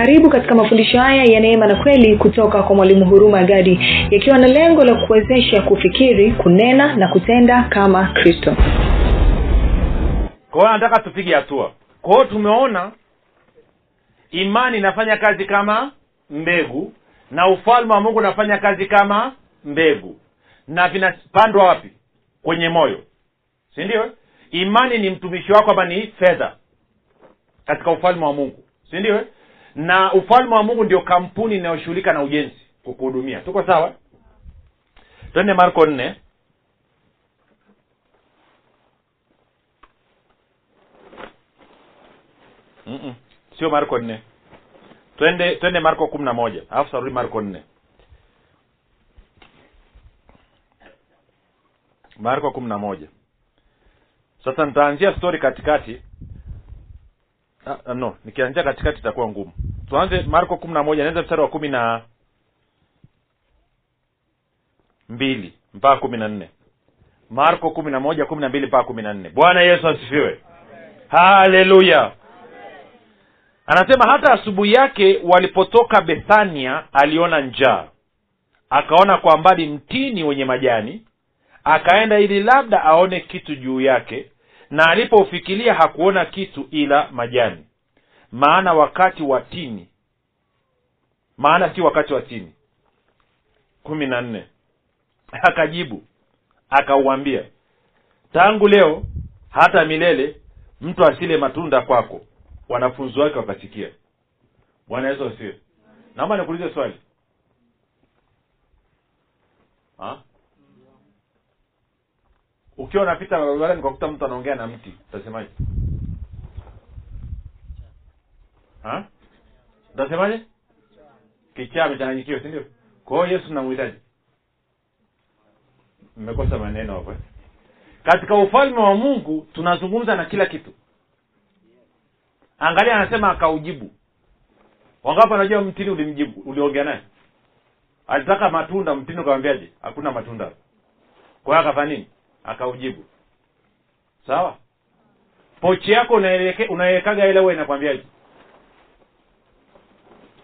karibu katika mafundisho haya ya neema na kweli kutoka kwa mwalimu huruma gadi yakiwa na lengo la kuwezesha kufikiri kunena na kutenda kama kristo. Kwa nataka tupige hatua. Kwa tumeona imani inafanya kazi kama mbegu na ufalme wa mungu unafanya kazi kama mbegu. Na vinapandwa wapi? Kwenye moyo. Si ndio? Imani ni mtumishi wako ama ni fedha katika ufalme wa mungu. Si ndio na ufalme wa mungu ndio kampuni inayoshughulika na ujenzi kukuhudumia tuko sawa? Twende marko nne. Sio marko nne. Twende twende marko kumi na moja. Alafu tarudi marko nne. Marko kumi na moja. Sasa nitaanzia stori katikati ah, no. Nikianzia katikati itakuwa ngumu. Tuanze marko kumi na moja naanza mstari wa kumi na mbili mpaka kumi na nne. Marko kumi na moja kumi na mbili mpaka kumi na nne. Bwana yesu asifiwe. Haleluya. Anasema hata asubuhi yake walipotoka bethania aliona njaa. Akaona kwa mbali mtini wenye majani. Akaenda ili labda aone kitu juu yake na alipofikilia hakuona kitu ila majani. Maana wakati wa tini. Maana si wakati wa tini. Kumi na nne. Akajibu. Akauambia tangu leo hata milele mtu asile matunda kwako. Wanafunzi wake wakasikia. Bwana yesu asiwe naomba nikuulize swali. Ha? Ukiwa unapita barabarani kwa kuta mtu anaongea na mti utasemaje? Utasemaje? Kichaa amechanganyikiwa si kwa hiyo yesu namuhitaji. Mmekosa maneno hapo eh? katika ufalme wa mungu tunazungumza na kila kitu. Angalia anasema akaujibu. Wangapi anajua mtini ulimjibu uliongea naye? Alitaka matunda mtini ukamwambiaje? Hakuna matunda. Kwa hiyo akafanya nini akaujibu. Sawa? Pochi yako unaiwekaga ile huwa inakwambiaje?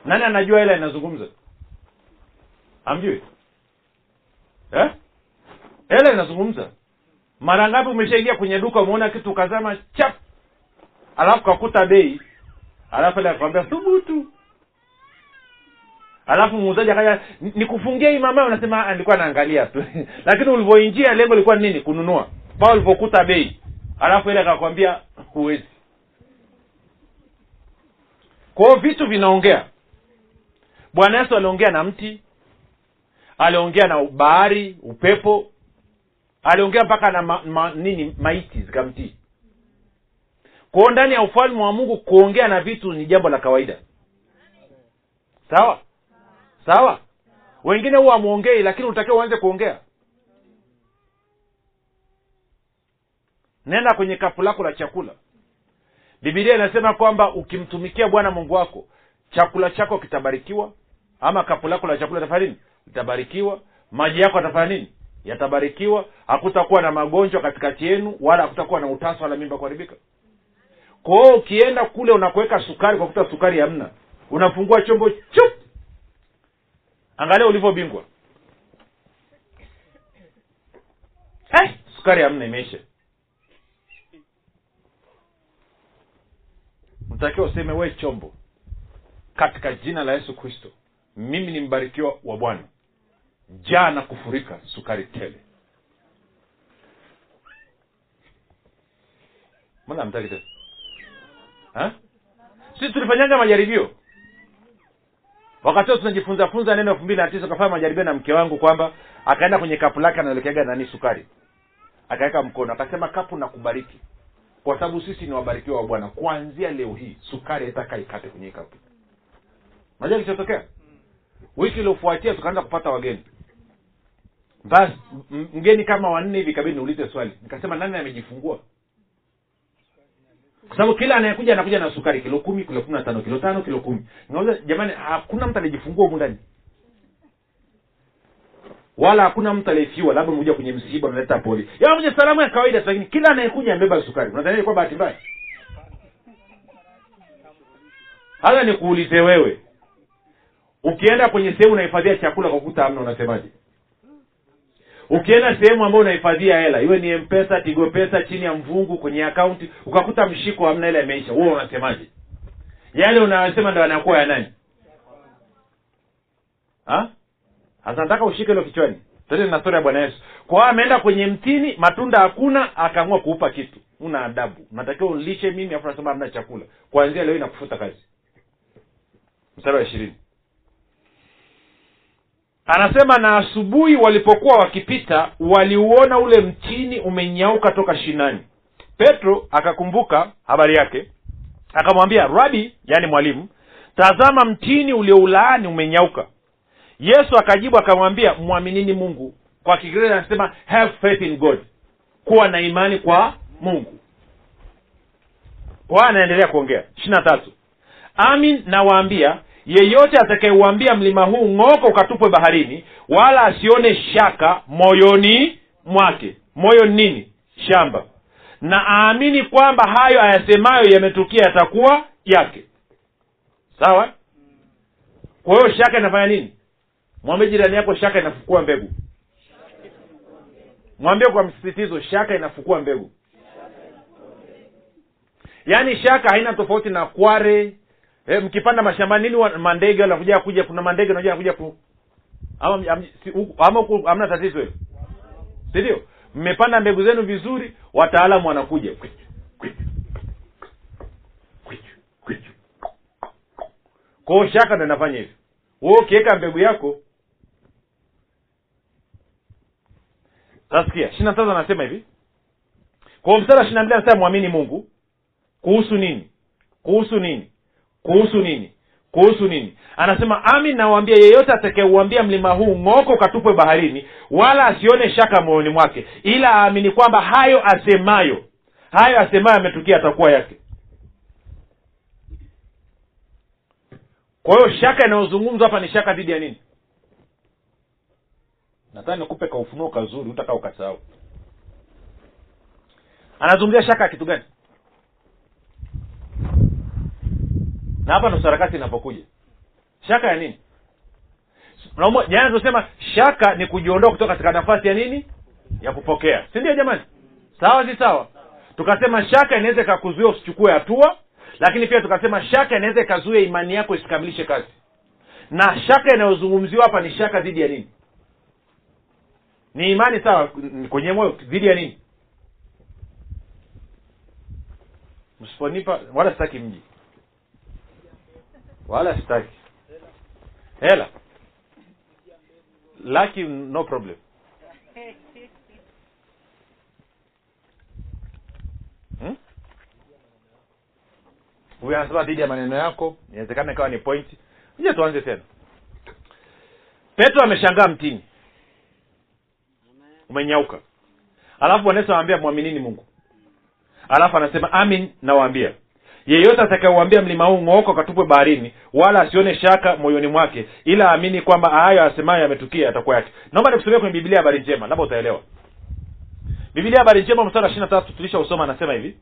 Nani anajua ile inazungumza? Amjui eh? inazungumza. Mara ngapi umeshaingia kwenye duka umeona kitu ukazama chap! Alafu kakuta bei. Alafu ile akwambia thubutu alafu muuzaji akaja nikufungia hii mama unasema nilikuwa naangalia tu. Lakini ulivyoingia lengo lilikuwa nini? Kununua. Paa ulivyokuta bei. Alafu ile akakwambia huwezi. Kwao vitu vinaongea. Bwana yesu aliongea na mti aliongea na bahari upepo aliongea mpaka na ma, ma, nini maiti zikamtii kwao ndani ya ufalme wa mungu kuongea na vitu ni jambo la kawaida. Sawa sawa? Wengine huwa amwongei lakini utakiwa uanze kuongea. Nenda kwenye kapu lako la chakula. Bibilia inasema kwamba ukimtumikia bwana mungu wako chakula chako kitabarikiwa ama kapu lako la chakula litafanya nini? Litabarikiwa. Maji yako atafanya nini? Yatabarikiwa. Hakutakuwa na magonjwa katikati yenu wala hakutakuwa na utasa wala mimba kuharibika. Kwao ukienda kule unakuweka sukari kwa kuta sukari hamna. Unafungua chombo chup angalia ulivyobingwa hey, sukari hamna imeisha. Mtakiwa useme we chombo. Katika jina la yesu kristo mimi ni mbarikiwa wa bwana. Jaa na kufurika sukari tele. Mbona amtaki tena? Sisi tulifanyanga majaribio wakati huo tunajifunza funza neno elfu mbili na tisa ukafanya majaribio na mke wangu kwamba akaenda kwenye kapu lake anaelekeaga nani sukari. Akaweka mkono akasema kapu na kubariki kwa sababu sisi ni wabarikiwa wa bwana. Kuanzia leo hii sukari haitaka ikate kwenye kapu. Najua kilichotokea? Wiki iliofuatia tukaanza kupata wageni. Basi mgeni kama wanne hivi kabidi niulize swali. Nikasema nani amejifungua kwa sababu kila anayekuja anakuja na sukari kilo kumi kilo kumi na tano kilo tano kilo kumi. Nauliza jamani hakuna mtu alijifungua humu ndani. Wala hakuna mtu aliyefiwa labda umekuja kwenye msiba unaleta poli yakuja salamu ya kawaida lakini kila anayekuja amebeba sukari. Unadhani kwa bahati mbaya? Hata nikuulize wewe. Ukienda kwenye sehemu unahifadhia chakula kwa kuta amna unasemaje ukienda sehemu ambayo unahifadhia hela iwe ni mpesa tigo pesa chini ya mvungu kwenye akaunti ukakuta mshiko hamna hela imeisha. Huo unasemaje? Yale unayosema ndo yanakuwa ya nani? Hasa nataka ushike hilo kichwani. Na stori ya bwana yesu. Kwa hiyo ameenda kwenye mtini matunda hakuna akaamua kuupa kitu. Una adabu. Natakiwa unlishe mimi afu nasema hamna chakula. Kuanzia leo inakufuta kazi. Mstari wa ishirini anasema na asubuhi walipokuwa wakipita waliuona ule mtini umenyauka toka shinani. Petro akakumbuka habari yake akamwambia rabi yaani mwalimu tazama mtini ulioulaani umenyauka. Yesu akajibu akamwambia mwaminini mungu. Kwa kiingereza anasema have faith in god kuwa na imani kwa mungu. Kwa anaendelea kuongea ishiri na tatu. Amin nawaambia yeyote atakayeuambia mlima huu ng'oka ukatupwe baharini wala asione shaka moyoni mwake. Moyo ni nini? Shamba. Na aamini kwamba hayo ayasemayo yametukia yatakuwa yake. Sawa? Kwa hiyo shaka inafanya nini? Mwambie jirani yako shaka inafukua mbegu. Mwambie kwa msisitizo shaka inafukua mbegu. Yaani shaka haina tofauti na kware e, mkipanda mashambani nini mandege wanakuja kuja kuna mandege wanakuja kuja ku ama am- si- u, ama huku hamna tatizo hilo si ndio? Mmepanda mbegu zenu vizuri wataalamu wanakuja. Kwichu, kwichu, kwichu, kwichu. kwa shaka ndo inafanya hivyo. Wewe ukiweka mbegu yako tasikia ishiri na tatu anasema hivi. Kwa mstari wa ishiri na mbili anasema mwamini mungu. Kuhusu nini? Kuhusu nini kuhusu nini? Kuhusu nini? Anasema ami nawambia yeyote atakayeuambia mlima huu ng'oko ukatupwe baharini wala asione shaka moyoni mwake ila aamini kwamba hayo asemayo hayo asemayo ametukia atakuwa yake. Kwa hiyo shaka inayozungumzwa hapa ni shaka dhidi ya nini? Nadhani nikupe kaufunuo kazuri utakaa ukasahau. Anazungumzia shaka ya kitu gani na hapa ndo sarakasi inapokuja. Shaka ya nini? Jana tunasema shaka ni kujiondoa kutoka katika nafasi ya nini? Ya kupokea. Si ndio jamani? Sawa si sawa? Tukasema shaka inaweza ikakuzuia usichukue hatua lakini pia tukasema shaka inaweza ikazuia imani yako isikamilishe kazi. Na shaka inayozungumziwa hapa ni shaka dhidi ya nini? Ni imani sawa kwenye moyo? Dhidi ya nini? Msiponipa wala sitaki mji wala sitaki hela. Laki no problem. Hmm? anasema dhidi ya maneno yako inawezekana ikawa ni point. Ije tuanze tena. Petro ameshangaa mtini. Umenyauka. Alafu bwana yesu anawambia mwaminini mungu. Alafu anasema amin nawaambia yeyote atakayeuambia mlima huu ng'ooka ukatupwe baharini wala asione shaka moyoni mwake ila aamini kwamba hayo asemayo yametukia yatakuwa yake. Naomba nikusomea kwenye biblia habari njema labda utaelewa. Biblia habari njema mstari ishiri na tatu tulishausoma anasema hivi.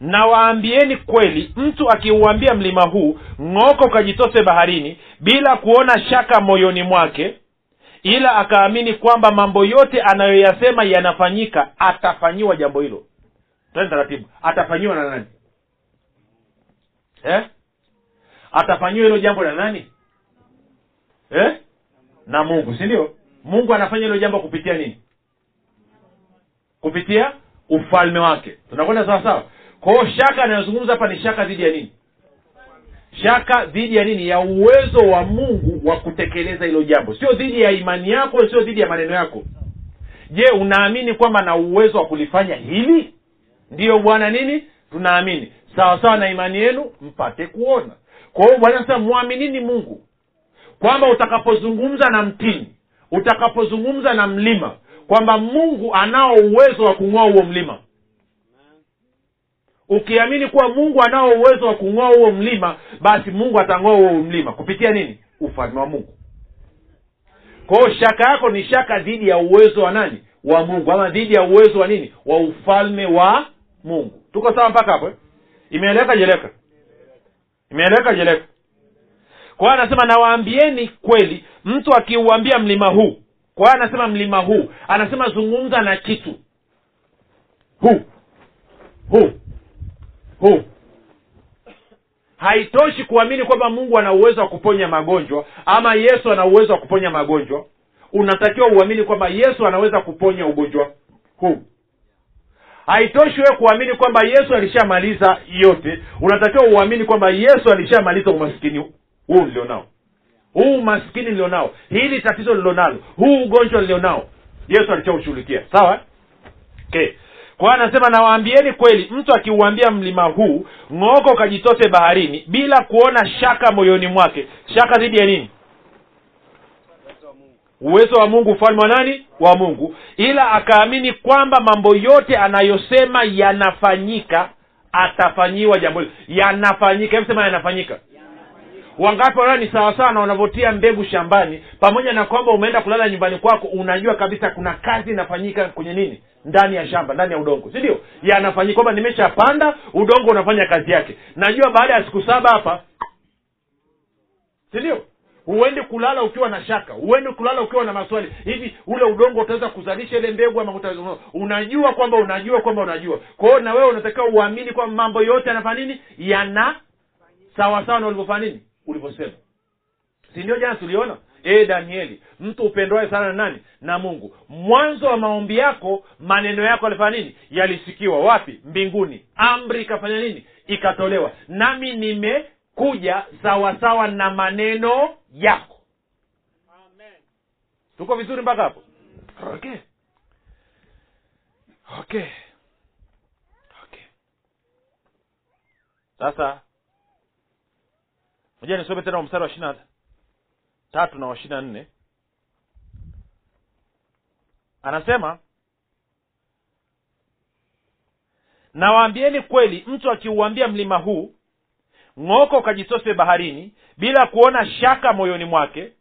Nawaambieni kweli mtu akiuambia mlima huu ng'oko ukajitose baharini bila kuona shaka moyoni mwake ila akaamini kwamba mambo yote anayoyasema yanafanyika atafanyiwa jambo hilo. Tani taratibu. Atafanyiwa na nani eh? atafanyiwa hilo jambo na nani? Eh? na mungu si ndio? Mungu anafanya hilo jambo kupitia nini? Kupitia ufalme wake. Tunakwenda sawa sawa? Kwa shaka anayozungumza hapa ni shaka dhidi ya nini? Shaka dhidi ya nini? Ya uwezo wa mungu wa kutekeleza hilo jambo. Sio dhidi ya imani yako sio dhidi ya maneno yako. Je unaamini kwamba na uwezo wa kulifanya hili? Ndiyo bwana nini? Tunaamini sawa sawa na imani yenu mpate kuona. Kwa hiyo bwana sasa mwaminini mungu kwamba utakapozungumza na mtini utakapozungumza na mlima kwamba mungu anao uwezo wa kung'oa huo mlima. Ukiamini kuwa mungu anao uwezo wa kung'oa huo mlima basi mungu atang'oa huo mlima. Kupitia nini? Ufalme wa mungu. Kwa hiyo shaka yako ni shaka dhidi ya uwezo wa nani? Wa mungu. Ama dhidi ya uwezo wa nini? Wa ufalme wa mungu. Tuko sawa mpaka hapo eh? Imeeleweka jeleka imeeleweka jeleka kwa hiyo anasema nawaambieni kweli mtu akiuambia mlima huu kwa hiyo anasema mlima huu anasema zungumza na kitu. Huu. Huu. Huu. Haitoshi kuamini kwamba mungu ana uwezo wa kuponya magonjwa ama yesu ana uwezo wa kuponya magonjwa. Unatakiwa uamini kwamba yesu anaweza kuponya ugonjwa huu haitoshi wewe kuamini kwamba yesu alishamaliza yote. Unatakiwa uamini kwamba yesu alishamaliza umaskini huu nilionao. Huu umaskini nilionao. Hili tatizo lilionalo huu ugonjwa nilionao. Yesu alishaushughulikia. Sawa? Okay. Kwa anasema nawaambieni kweli mtu akiuambia mlima huu ng'oko ukajitote baharini bila kuona shaka moyoni mwake. Shaka dhidi ya nini uwezo wa mungu ufalme wa nani? Wa mungu. Ila akaamini kwamba mambo yote anayosema yanafanyika atafanyiwa jambo hilo. Yanafanyika. Hebu sema yanafanyika. Wangapi wanaona ni sawasawa na wanavyotia mbegu shambani pamoja na kwamba umeenda kulala nyumbani kwako unajua kabisa kuna kazi inafanyika kwenye nini? Ndani ya shamba ndani ya udongo. Si ndio? Yanafanyika. Kwamba nimeshapanda udongo unafanya kazi yake. Najua baada ya siku saba hapa. Si ndio huendi kulala ukiwa na shaka huendi kulala ukiwa na maswali. Hivi ule udongo utaweza kuzalisha ile mbegu ama utaweza unajua kwamba unajua kwamba unajua. Kwa hiyo na wewe unatakiwa uamini kwamba mambo yote yanafanya nini? Yana sawasawa na ulivyofanya nini? Ulivyosema. Si ndio jana tuliona? E danieli mtu upendwae sana na nani? Na mungu. Mwanzo wa maombi yako maneno yako alifanya nini? Yalisikiwa wapi? Mbinguni. Amri ikafanya nini? Ikatolewa. Nami nimekuja sawasawa na maneno yako. Tuko vizuri mpaka hapo? Okay. Okay. Okay. Sasa moja nisome tena mstari wa ishiri tatu na wa ishiri na nne. Anasema nawaambieni kweli mtu akiuambia mlima huu ng'oka ukajitose baharini bila kuona shaka moyoni mwake.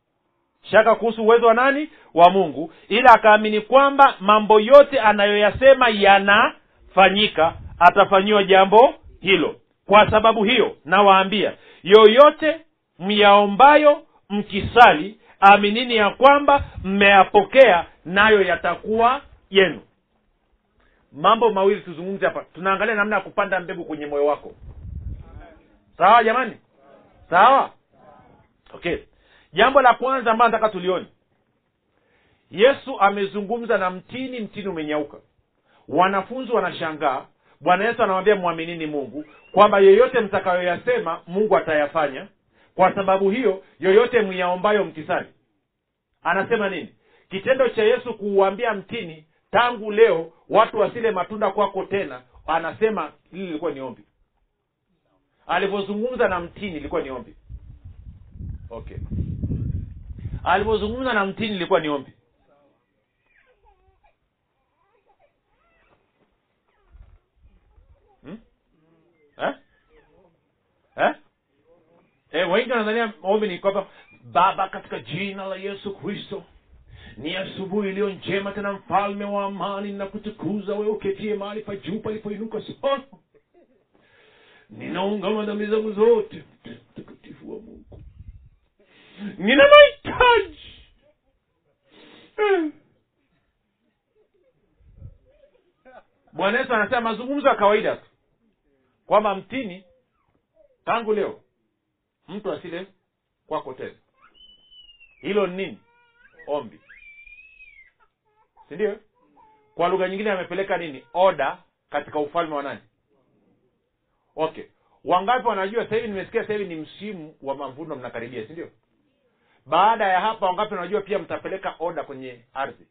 Shaka kuhusu uwezo wa nani? Wa mungu. Ila akaamini kwamba mambo yote anayoyasema yanafanyika atafanyiwa jambo hilo. Kwa sababu hiyo nawaambia yoyote myaombayo mkisali aminini ya kwamba mmeyapokea nayo yatakuwa yenu. Mambo mawili tuzungumze hapa. Tunaangalia namna ya kupanda mbegu kwenye moyo wako sawa jamani? Sawa? Okay. Jambo la kwanza ambayo nataka tulione. Yesu amezungumza na mtini mtini umenyauka. Wanafunzi wanashangaa. Bwana yesu anawambia mwaminini mungu kwamba yoyote mtakayoyasema mungu atayafanya. Kwa sababu hiyo yoyote myaombayo mkisali. Anasema nini? Kitendo cha yesu kuuambia mtini tangu leo watu wasile matunda kwako tena anasema hili lilikuwa ni ombi alivyozungumza na mtini ilikuwa ni ombi okay alivyozungumza na mtini ilikuwa ni ombi hmm? eh? Eh? Eh, wengi wanadhania ombi ni kwamba baba katika jina la yesu kristo ni asubuhi iliyo njema tena mfalme wa amani na kutukuza wewe uketie mahali pa juu palipoinuka sana ninaungama dhambi zangu zote. Mtakatifu wa mungu. Nina mahitaji. Bwana yesu anasema mazungumzo ya kawaida tu. Kwamba mtini tangu leo mtu asile kwako tena. Hilo nini? Ombi. Si ndio? Kwa lugha nyingine amepeleka nini? Oda katika ufalme wa nani okay. Wangapi wanajua sasa hivi nimesikia sasa hivi ni msimu wa mavuno mnakaribia si ndio? Baada ya hapa wangapi wanajua pia mtapeleka oda kwenye ardhi?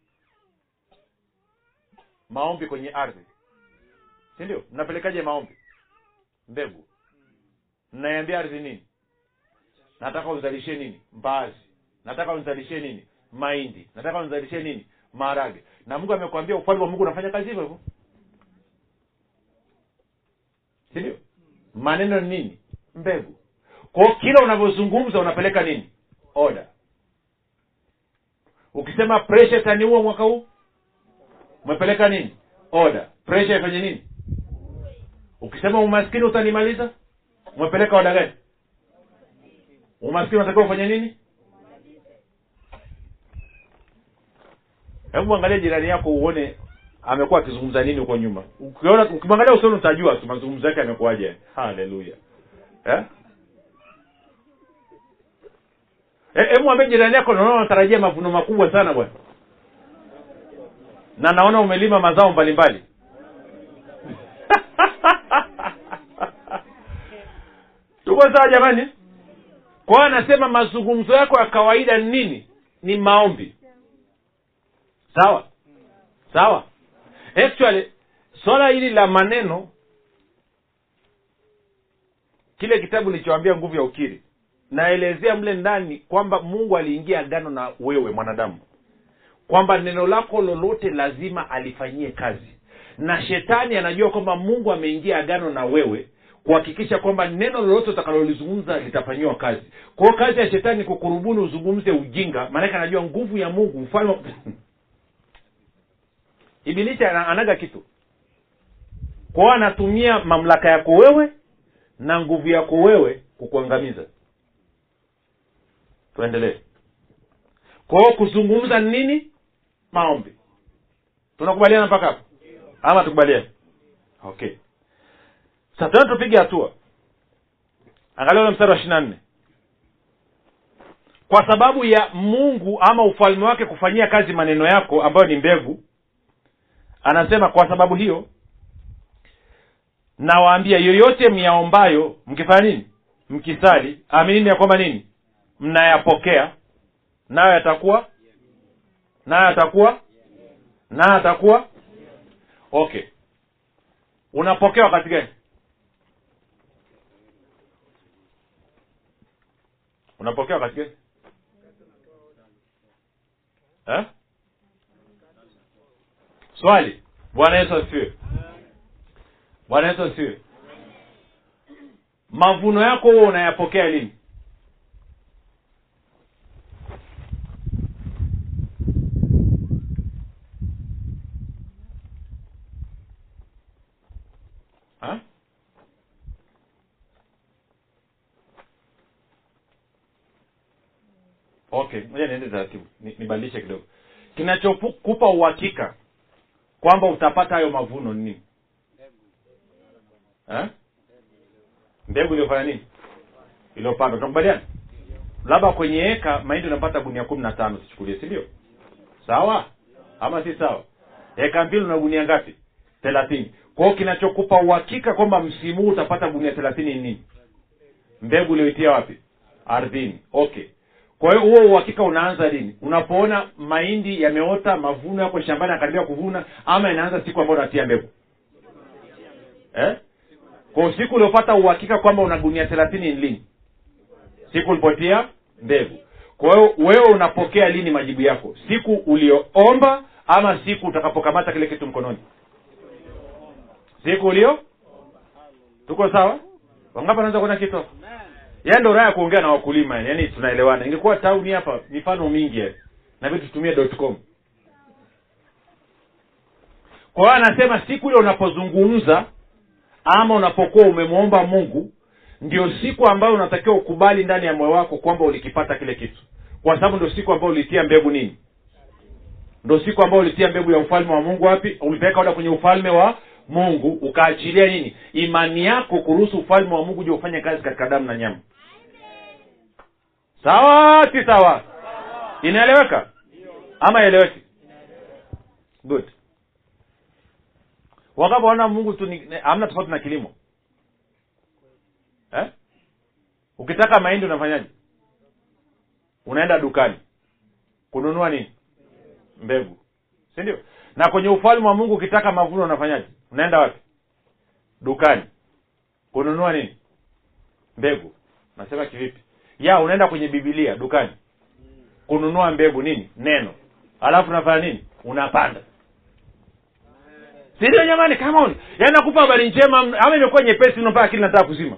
Maombi kwenye ardhi. Si ndio? Mnapelekaje maombi? Mbegu. Mnaiambia ardhi nini? Nataka uzalishe nini? Mbaazi. Nataka unizalishie nini? Mahindi. Nataka unizalishie nini? Maharage. Na mungu amekwambia ufalme wa mungu unafanya kazi hivyo hivyo. Si ndio maneno ni nini? Mbegu. Kwao kila unavyozungumza unapeleka nini? Oda ukisema presha itaniua mwaka huu umepeleka nini? Oda presha ifanye nini? Ukisema umaskini utanimaliza umepeleka oda gani? Umaskini unatakiwa ufanye nini? Hebu angalia jirani yako uone amekuwa akizungumza nini huko nyuma? Ukiona ukimwangalia usoni utajua tu mazungumzo yake amekuwaje haleluya. Eh? hebu mwambie jirani yako naona unatarajia mavuno makubwa sana bwana. Na naona umelima mazao mbalimbali. Tuko sawa jamani? Kwa anasema mazungumzo yako ya kawaida ni nini? Ni maombi. Sawa? Sawa actually swala hili la maneno kile kitabu nilichoambia nguvu ya ukiri naelezea mle ndani kwamba mungu aliingia agano na wewe mwanadamu. Kwamba neno lako lolote lazima alifanyie kazi. Na shetani anajua kwamba mungu ameingia agano na wewe kuhakikisha kwamba neno lolote utakalolizungumza litafanyiwa kazi. Kwao kazi ya shetani kukurubuni uzungumze ujinga maanake anajua nguvu ya mungu mfano ibilisi anaga kitu. Kwao, anatumia mamlaka yako wewe na nguvu yako wewe kukuangamiza. Tuendelee. Kwao kuzungumza ni nini? Maombi. Tunakubaliana mpaka hapo? Ama tukubaliane? Okay. Sasa tupige hatua. Angalia ule mstari wa ishiri na nne. Kwa sababu ya mungu ama ufalme wake kufanyia kazi maneno yako ambayo ni mbegu anasema kwa sababu hiyo nawaambia yoyote myaombayo mkifanya nini? Mkisali aminini ya kwamba nini? Mnayapokea nayo yatakuwa nayo yatakuwa nayo yatakuwa. Okay. Unapokea wakati gani? Unapokea wakati gani? Eh? Swali. Bwana yesu asifiwe. Bwana yesu asifiwe. Mavuno yako huo unayapokea lini? Ha? okay moja niende taratibu. Nibadilishe kidogo. Kinachokupa uhakika kwamba utapata hayo mavuno ni nini? Eh? mbegu iliyofanya nini? Iliyopandwa. Tunakubaliana? Labda kwenye eka mahindi unapata gunia kumi na tano sichukulie si sawa? Ama si sawa? Eka mbili una gunia ngapi? Thelathini. Kwao kinachokupa uhakika kwamba msimu huu utapata gunia thelathini ni nini? Mbegu ulioitia wapi? Ardhini. Okay kwa hiyo huo uhakika unaanza lini? Unapoona mahindi yameota mavuno yako shambani akaribia kuvuna ama inaanza siku ambayo unatia mbegu? Eh? kwa siku uliopata uhakika kwamba una gunia thelathini ni lini? Siku ulipotia mbegu. Kwa hiyo wewe unapokea lini majibu yako? Siku ulioomba ama siku utakapokamata kile kitu mkononi? Siku ulio tuko sawa? Wangapi anaweza kuona kitu hapo yaani ndo raha ya kuongea na wakulima yani yaani tunaelewana. Ingekuwa tauni hapa mifano mingi yani. Nabidi tutumie dot com. Kwa hiyo anasema siku ile unapozungumza ama unapokuwa umemwomba mungu ndio siku ambayo unatakiwa ukubali ndani ya moyo wako kwamba ulikipata kile kitu. Kwa sababu ndio siku ambayo ulitia mbegu nini? Ndio siku ambayo ulitia mbegu ya ufalme wa mungu wapi? Ulipeleka oda kwenye ufalme wa mungu ukaachilia nini? Imani yako kuruhusu ufalme wa mungu je ufanye kazi katika damu na nyama sawa si sawa? Inaeleweka? Ama eleweki? Good. Wakati waona mungu tu amna tofauti na kilimo. Eh? ukitaka mahindi unafanyaje? Unaenda dukani. Kununua nini? Mbegu. Si ndio? Na kwenye ufalme wa mungu ukitaka mavuno unafanyaje? Unaenda wapi? Dukani. Kununua nini? Mbegu. Nasema kivipi ya unaenda kwenye bibilia dukani. Kununua mbegu nini? Neno. Alafu unafanya nini? Unapanda. Sindio jamani? Come on. Yaani habari njema ama imekuwa nyepesi mpaka akili nataka kuzima.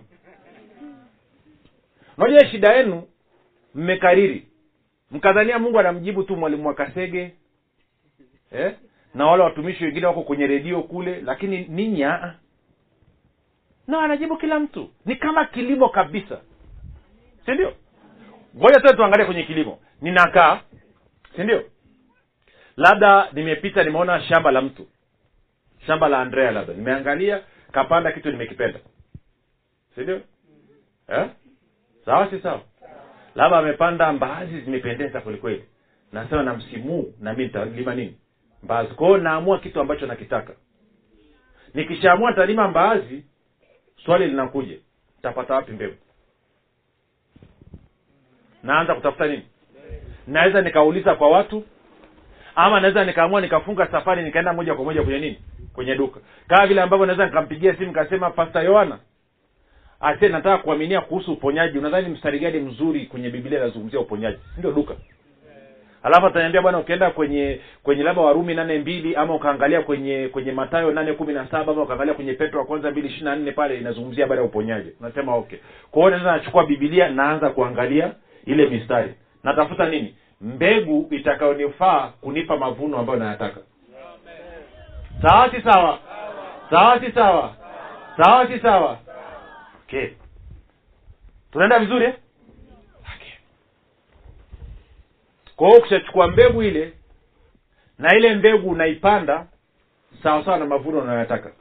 Unajua shida yenu mmekariri. Mkadhania mungu anamjibu tu mwalimu wa kasege eh? na wale watumishi wengine wako kwenye redio kule lakini ninyi aa no anajibu kila mtu. Ni kama kilimo kabisa si ndio? Ngoja tena tuangalie kwenye kilimo. Ninakaa. Si ndio? Labda nimepita nimeona shamba la mtu. Shamba la andrea labda. Nimeangalia kapanda kitu nimekipenda. Si ndio? Eh? sawa si sawa? Labda amepanda mbaazi zimependeza kwelikweli nasema na msimu na mi nitalima nini? Mbaazi. Kwao naamua kitu ambacho nakitaka. Nikishaamua nitalima mbaazi swali linakuja. Tapata wapi mbegu naanza kutafuta nini? Naweza nikauliza kwa watu ama naweza nikaamua nikafunga safari nikaenda moja kwa moja kwenye nini? Kwenye duka. Kama vile ambavyo naweza nikampigia simu nikasema pasta yohana ase nataka kuaminia kuhusu uponyaji. Unadhani mstari gani mzuri kwenye biblia inazungumzia uponyaji? Sindio duka? Alafu ataniambia bwana ukienda kwenye kwenye labda warumi nane mbili ama ukaangalia kwenye kwenye matayo nane kumi na saba ama ukaangalia kwenye petro wa kwanza mbili ishiri na nne pale inazungumzia habari ya uponyaji. Unasema okay. Kwa hiyo naweza nachukua bibilia naanza kuangalia ile mistari. Natafuta nini? Mbegu itakayonifaa kunipa mavuno ambayo nayataka. Sawa si sawa? Sawa si sawa? Sawa si sawa? Okay. Tunaenda vizuri eh? okay. kwa hiyo ukishachukua mbegu ile na ile mbegu unaipanda sawa sawa na mavuno unayoyataka.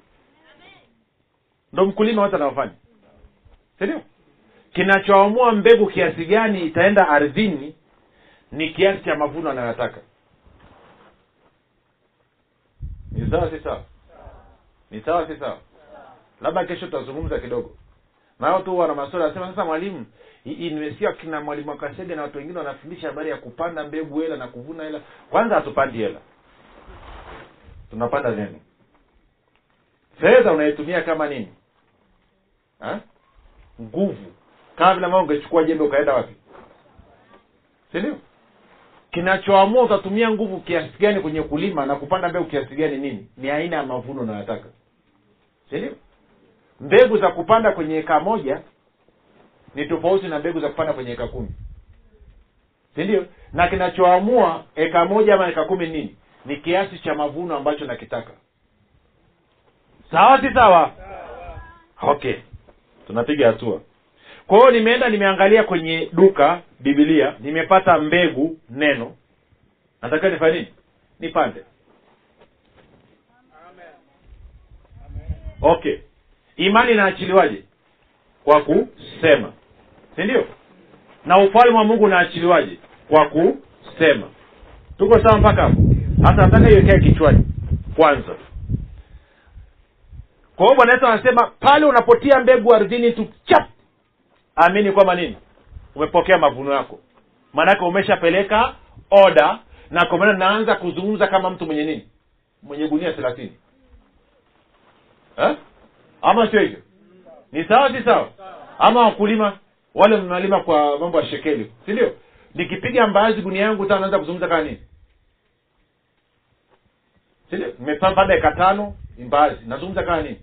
Ndo mkulima wote anaofanya sindio kinachoamua mbegu kiasi gani itaenda ardhini ni kiasi cha mavuno anayoyataka ni sawa si sawa? Ni sawa si sawa? Labda kesho tutazungumza kidogo. Nao tu wana maswali anasema sasa mwalimu nimesikia kina mwalimu akasege na watu wengine wanafundisha habari ya kupanda mbegu hela na kuvuna hela. Kwanza hatupandi hela. Tunapanda neno fedha unaitumia kama nini? Nguvu kama vile ambavyo ungechukua jembe ukaenda wapi? Sindio kinachoamua utatumia nguvu kiasi gani kwenye kulima na kupanda mbegu kiasi gani nini? Ni aina ya mavuno unayotaka. Sindio mbegu za kupanda kwenye eka moja ni tofauti na mbegu za kupanda kwenye eka kumi. Sindio na kinachoamua eka moja ama eka kumi nini? Ni kiasi cha mavuno ambacho nakitaka. Sawa si sawa. Okay. Tunapiga hatua kwa hiyo nimeenda nimeangalia kwenye duka bibilia nimepata mbegu neno. Nataka nifanye nini? Nipande. Okay. Imani inaachiliwaje? Kwa kusema. Si ndio? Na ufalme wa mungu unaachiliwaje? Kwa kusema. Tuko sawa mpaka hapo? Hasa nataka iwekee kichwani. Kwanza. Kwa hiyo bwana yesu anasema pale unapotia mbegu ardhini tu chap amini kwamba nini? Umepokea mavuno yako. Maanake umeshapeleka oda na kwa naanza kuzungumza kama mtu mwenye nini? Mwenye gunia thelathini. Eh? ama sio hivyo? Ni sawa si sawa? Ama wakulima wale mnalima kwa mambo ya shekeli si ndio? Nikipiga mbaazi gunia yangu tano naanza kuzungumza kama nini? Sindio nimepanda eka tano mbaazi. Nazungumza kama nini?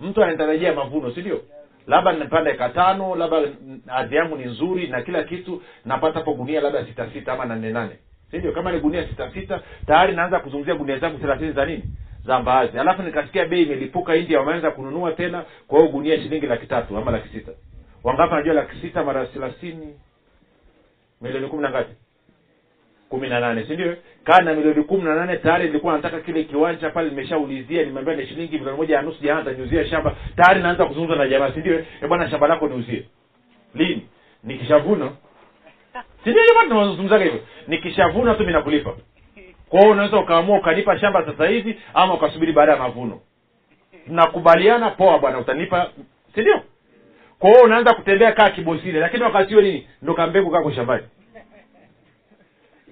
Mtu anatarajia mavuno si ndio labda nimepanda eka tano labda ardhi yangu ni nzuri na kila kitu napata hapo gunia labda sita sita ama nane nane. Sindio kama ni gunia sita sita tayari naanza kuzungumzia gunia zangu thelathini za nini? Za mbaazi. Alafu nikasikia bei imelipuka india wameanza kununua tena kwa hiyo gunia shilingi laki tatu ama laki sita. Wangapi najua laki sita mara thelathini? Milioni kumi na ngapi kumi na nane si ndio? Kaa na milioni kumi na nane tayari nilikuwa nataka kile kiwanja pale nimeshaulizia nimeambia ni shilingi milioni moja ya nusu jana taniuzia shamba. Tayari naanza kuzungumza na jamaa si eh bwana shamba lako niuzie. Lini? Nikishavuna. Si ndio tunazungumzaga hivyo? Nikishavuna tu mimi kwa hiyo unaweza ukaamua ukanipa shamba sasa hivi ama ukasubiri baada ya mavuno. Nakubaliana poa bwana utanipa si kwa hiyo unaanza kutembea kaa kibosile lakini wakati huo nini? Ndo kambegu kako shambani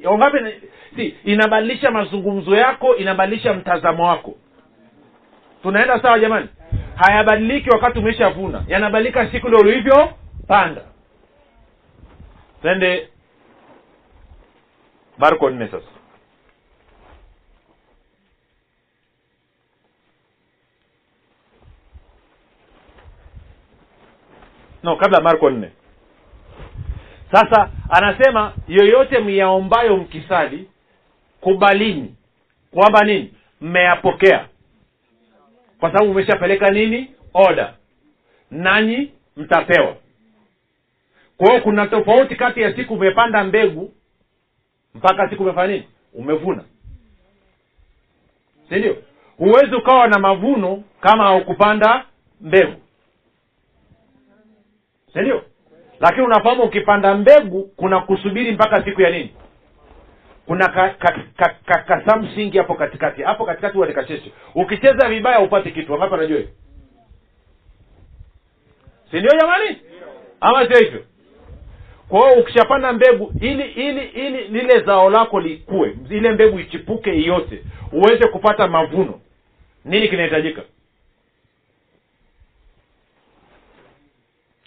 wangapi si inabadilisha mazungumzo yako inabadilisha mtazamo wako. Tunaenda sawa jamani? Hayabadiliki wakati umeshavuna. Yanabadilika siku ile ulivyopanda. Twende marko nne sasa. No kabla marko nne sasa anasema yoyote myaombayo mkisali kubalini kwamba nini? Mmeyapokea. Kwa sababu umeshapeleka nini? Oda nanyi mtapewa. Kwa hiyo kuna tofauti kati ya siku umepanda mbegu mpaka siku umefanya nini? Umevuna. Si ndio? Huwezi ukawa na mavuno kama haukupanda mbegu. Si ndio lakini unafahamu ukipanda mbegu kuna kusubiri mpaka siku ya nini? Kuna ka, ka, ka, ka, hapo katikati. Hapo katikati huwa ukicheza vibaya upate kitu. Ambapo anajua hiyo? Si jamani? Ama sio hivyo? Kwa hiyo ukishapanda mbegu ili ili ili lile zao lako likue ile mbegu ichipuke iyote uweze kupata mavuno. Nini kinahitajika?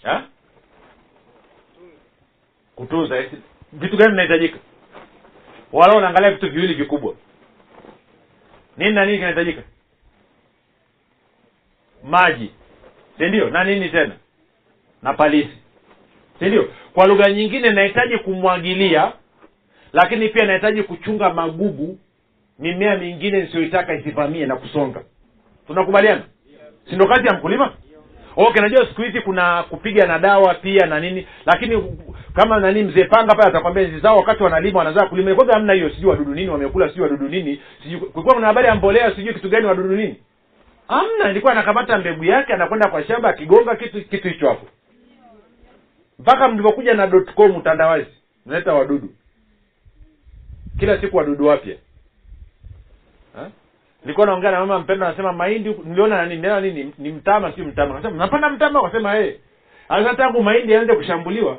Ha? Kutunza vitu gani vinahitajika? Wala unaangalia vitu viwili vikubwa. Nini na nini kinahitajika? Maji. Si ndio? Na nini tena? Na palisi si ndio? Kwa lugha nyingine nahitaji kumwagilia lakini pia nahitaji kuchunga magugu mimea mingine nisiyoitaka isivamie na kusonga. Tunakubaliana? Si ndo kazi ya mkulima? Okay najua siku hizi kuna kupiga na dawa pia na nini lakini kama nani mzee panga pale atakwambia nzi zao wakati wanalima wanazaa kulima. Kwanza hamna hiyo sijui wadudu nini wamekula sijui wadudu nini sijui kulikuwa kuna habari ya mbolea sijui kitu gani wadudu nini. Hamna ilikuwa anakamata mbegu yake anakwenda kwa shamba akigonga kitu kitu hicho hapo. Mpaka mlivyokuja na dot com utandawazi naleta wadudu. Kila siku wadudu wapya. Nilikuwa naongea na mama mpendo anasema mahindi niliona nani nena nini ni mtama si mtama. Akasema mnapanda mtama? Akasema eh. Sasa tangu mahindi yaanze kushambuliwa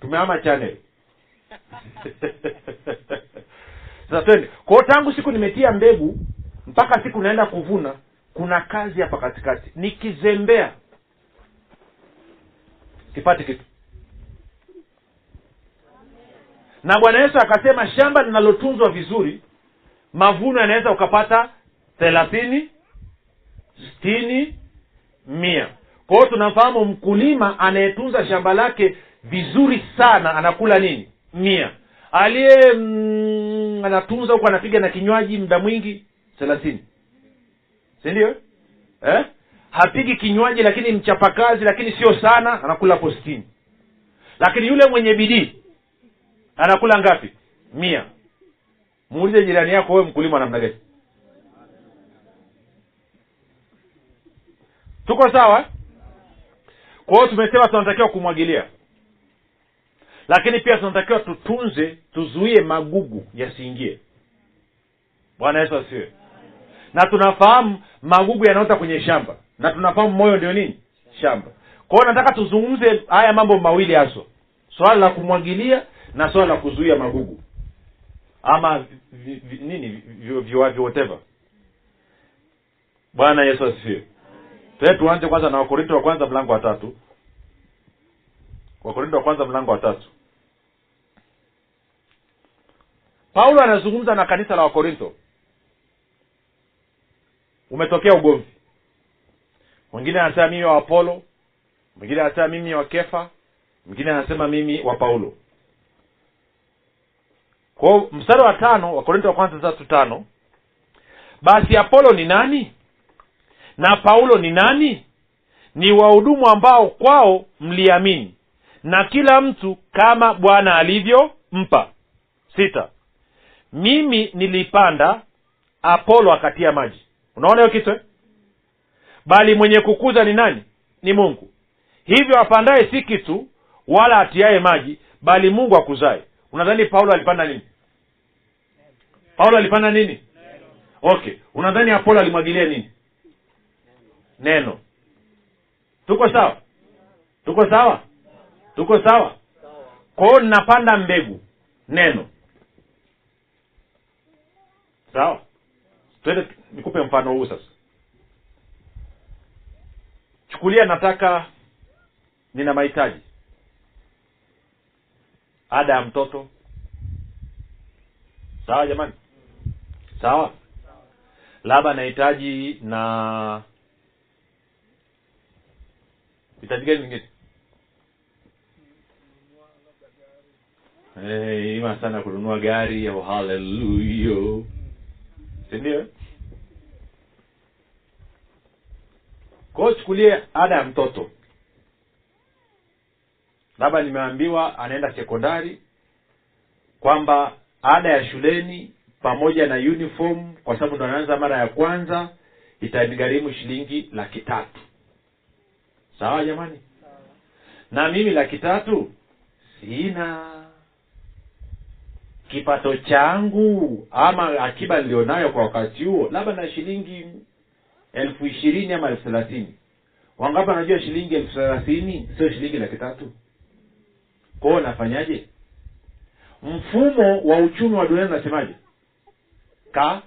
tumehama channel. Sasa twende. Kwao tangu siku nimetia mbegu mpaka siku naenda kuvuna kuna kazi hapa katikati. Nikizembea sipati kitu. Na bwana yesu akasema shamba linalotunzwa vizuri mavuno yanaweza ukapata thelathini sitini mia. Kwa hiyo tunafahamu mkulima anayetunza shamba lake vizuri sana anakula nini? Mia. Aliye mm, anatunza huku anapiga na kinywaji muda mwingi thelathini. Sindio eh? hapigi kinywaji lakini mchapakazi lakini sio sana anakula hapo sitini. Lakini yule mwenye bidii anakula ngapi? Mia. Muulize jirani yako wewe mkulima namna gani? Tuko sawa? Kwa hiyo tumesema tunatakiwa kumwagilia lakini pia tunatakiwa tutunze tuzuie magugu yasiingie. Bwana yesu asiwe na tunafahamu magugu yanaota kwenye shamba. Na tunafahamu moyo ndio nini? Shamba. Kwa nataka tuzungumze haya mambo mawili haswa swala la kumwagilia na swala la kuzuia magugu. Ama vi, vi, nini? Vi- viwavi whatever. Bwana yesu asifiwe. Tee tuanze kwanza na wakorinto wa kwanza mlango wa tatu. Wakorinto wa kwanza mlango wa tatu paulo anazungumza na kanisa la wakorinto. Umetokea ugomvi. Mwingine anasema mimi wa apolo mwingine anasema mimi wa kefa mwingine anasema mimi wa paulo. Kwao mstari wa tano wa korinto wa kwanza tatu tano. Basi apolo ni nani? Na paulo ni nani? Ni wahudumu ambao kwao mliamini. Na kila mtu kama bwana alivyompa. Sita mimi nilipanda apolo akatia maji. Unaona hiyo kitu eh? bali mwenye kukuza ni nani? Ni mungu. Hivyo apandaye si kitu wala atiaye maji bali mungu akuzaye. Unadhani paulo alipanda nini? Paulo alipanda nini? Okay. Unadhani apolo alimwagilia nini? Neno. Tuko sawa? Tuko sawa? Tuko sawa? Kwao ninapanda mbegu. Neno sawa. Twende nikupe mfano huu sasa. Chukulia nataka nina mahitaji. Ada ya mtoto. Sawa jamani? Sawa. Labda nahitaji na hitaji gani lingine? Hey, ima sana kununua gari au haleluya sindio kwao chukulie ada ya mtoto. Labda nimeambiwa anaenda sekondari kwamba ada ya shuleni pamoja na uniform kwa sababu ndo anaanza mara ya kwanza itanigharimu shilingi laki tatu. Sawa jamani? Na mimi laki tatu? Sina kipato changu ama akiba nilionayo kwa wakati huo labda na shilingi elfu ishirini ama elfu thelathini. Wangapi anajua shilingi elfu thelathini? Sio shilingi laki tatu. Kwao nafanyaje? Mfumo wa uchumi wa dunia unasemaje? Ka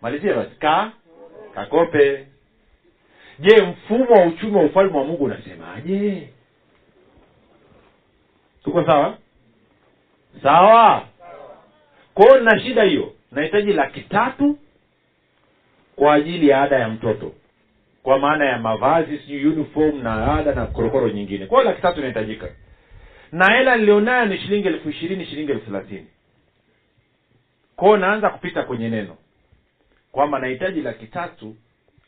malizia basi. Ka kakope. Je mfumo wa uchumi wa ufalme wa mungu unasemaje? Tuko sawa sawa? Kwao nina shida hiyo. Nahitaji laki tatu kwa ajili ya ada ya mtoto. Kwa maana ya mavazi sijui uniform na ada na korokoro nyingine. Kwao laki tatu inahitajika. Na hela nilionayo ni shilingi elfu ishirini shilingi elfu thelathini. Kwao naanza kupita kwenye neno kwamba nahitaji laki tatu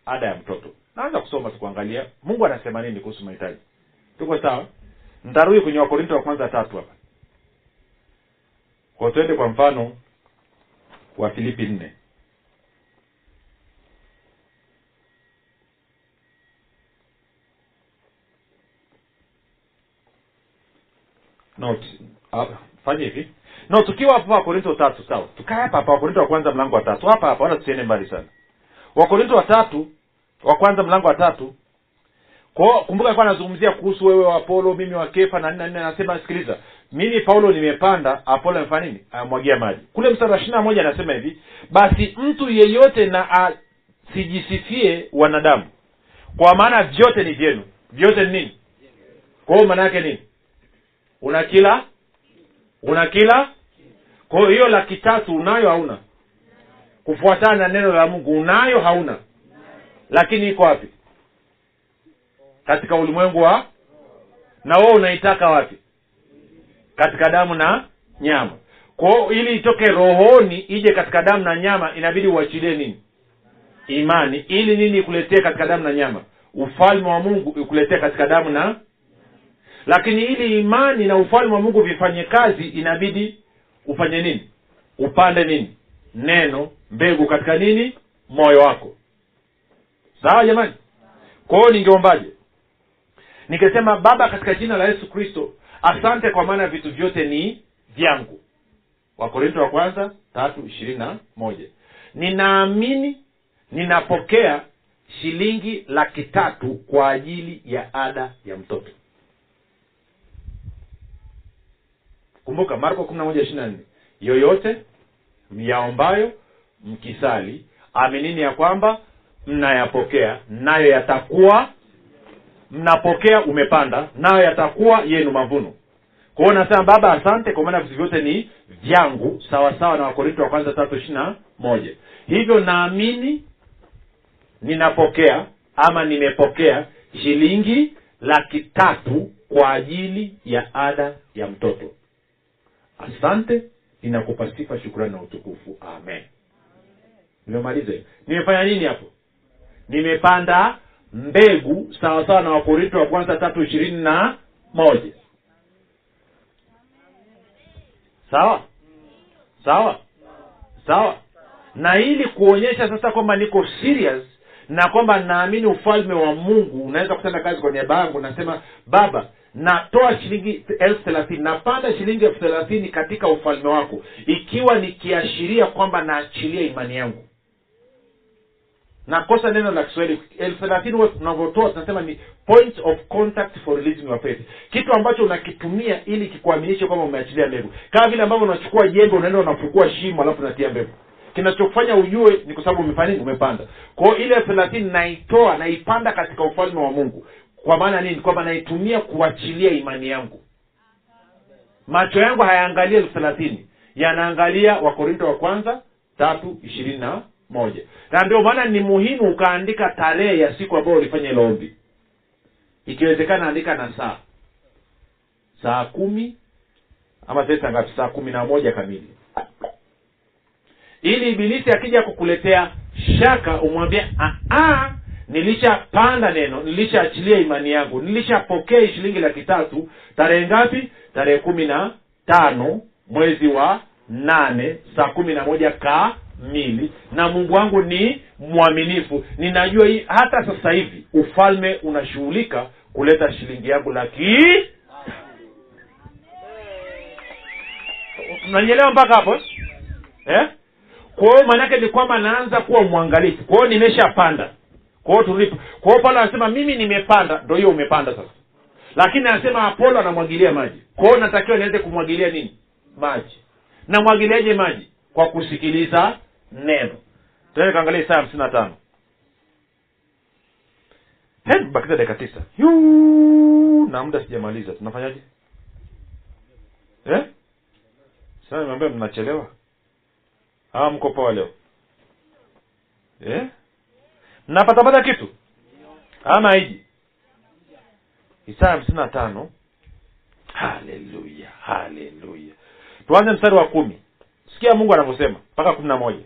ada ya mtoto. Naanza kusoma tukuangalia mungu anasema nini kuhusu mahitaji. Tuko sawa? Ntarudi kwenye wakorinto wa kwanza tatu hapa kwa twende kwa mfano wa filipi nne. No fanye hivi. No tukiwa hapa wakorinto tatu sawa. Tukae hapa hapa wakorinto wa kwanza mlango wa tatu. Hapa hapa wala tusiende mbali sana. Wakorinto wa tatu wa kwanza mlango wa tatu. Kwao kumbuka alikuwa anazungumzia kuhusu wewe wa apolo mimi wa kefa na nini na nini anasema sikiliza mimi paulo nimepanda apolo amefanya nini? Amwagia maji. Kule mstari ishiri na moja anasema hivi basi mtu yeyote na asijisifie wanadamu. Kwa maana vyote ni vyenu. Vyote ni nini? Kwa hiyo maana yake nini? Una kila? Una kila? Kwa hiyo hiyo laki tatu unayo hauna? Kufuatana na neno la mungu unayo hauna? Lakini iko wapi? Katika ulimwengu wa? Na wewe unaitaka wapi katika damu na nyama. Kwao ili itoke rohoni ije katika damu na nyama inabidi uachilie nini? Imani. Ili nini ikuletee katika damu na nyama? Ufalme wa mungu ikuletee katika damu na lakini ili imani na ufalme wa mungu vifanye kazi inabidi ufanye nini? Upande nini? Neno mbegu katika nini? Moyo wako. Sawa jamani? Kwa hiyo ningeombaje? Nikisema baba katika jina la yesu kristo asante kwa maana vitu vyote ni vyangu. Wakorinto wa kwanza tatu ishirini na moja. Ninaamini ninapokea shilingi laki tatu kwa ajili ya ada ya mtoto. Kumbuka marko kumi na moja ishiri na nne. Yoyote myaombayo mkisali aminini ya kwamba mnayapokea nayo yatakuwa mnapokea umepanda. Nayo yatakuwa yenu mavuno. Kwa hiyo nasema baba asante kwa maana vitu vyote ni vyangu sawa sawa na wakorinto wa kwanza tatu ishiri na moja. Hivyo naamini ninapokea ama nimepokea shilingi laki tatu kwa ajili ya ada ya mtoto. Asante ninakupa sifa shukrani na utukufu. Amen. Nimemaliza. Nimefanya nini hapo? Nimepanda mbegu sawa sawa na wakorinto wa kwanza tatu ishirini na moja. Sawa? Sawa? Sawa? Na ili kuonyesha sasa kwamba niko serious na kwamba naamini ufalme wa mungu unaweza kutenda kazi kwa niaba yangu nasema baba natoa shilingi elfu thelathini napanda shilingi elfu thelathini katika ufalme wako ikiwa nikiashiria kwamba naachilia imani yangu nakosa neno la kiswahili. Elfu thelathini huwa tunavyotoa tunasema ni point of contact for releasing your faith. Kitu ambacho unakitumia ili kikuaminishe kwamba umeachilia mbegu. Kama vile ambavyo unachukua jembe unaenda unafukua shimo alafu unatia mbegu. Kinachofanya ujue ni kwa sababu umefanya umepanda. Kwao ile thelathini naitoa naipanda katika ufalme wa mungu. Kwa maana nini? Kwamba naitumia kuachilia imani yangu. Macho yangu hayaangalia elfu thelathini. Yanaangalia wakorinto wa kwanza tatu ishirini na moja. Na ndio maana ni muhimu ukaandika tarehe ya siku ambayo ulifanya ile ombi. Ikiwezekana andika na saa. Saa kumi ama sasa ngapi? Saa kumi na moja kamili. Ili ibilisi akija kukuletea shaka umwambie "Ah, ah, nilishapanda neno nilishaachilia imani yangu nilishapokea shilingi laki tatu tarehe ngapi? Tarehe kumi na tano mwezi wa nane saa kumi na moja kamili na mungu wangu ni mwaminifu. Ninajua hii hata sasa hivi ufalme unashughulika kuleta shilingi yangu laki nanyelewa mpaka hapo eh? eh? kwa hiyo maanake ni kwamba naanza kuwa mwangalifu. Kwa hiyo nimeshapanda. Kwa hiyo tulipo kwa hiyo pale anasema mimi nimepanda. Ndo hiyo umepanda sasa. Lakini anasema apolo anamwagilia maji. Kwa hiyo natakiwa niweze kumwagilia nini? Maji. Namwagiliaje maji? Kwa kusikiliza neno tuende kaangalia isaya hamsini na tano. Bakiza dakika tisa. Na muda sijamaliza. Tunafanyaje? Eh? sasa nimeambia mnachelewa. Hawa mko poa leo. Eh? mnapatapata kitu? Ama iji isaya hamsini na tano. Haleluya haleluya. Tuanze mstari wa kumi. Sikia mungu anavyosema mpaka kumi na moja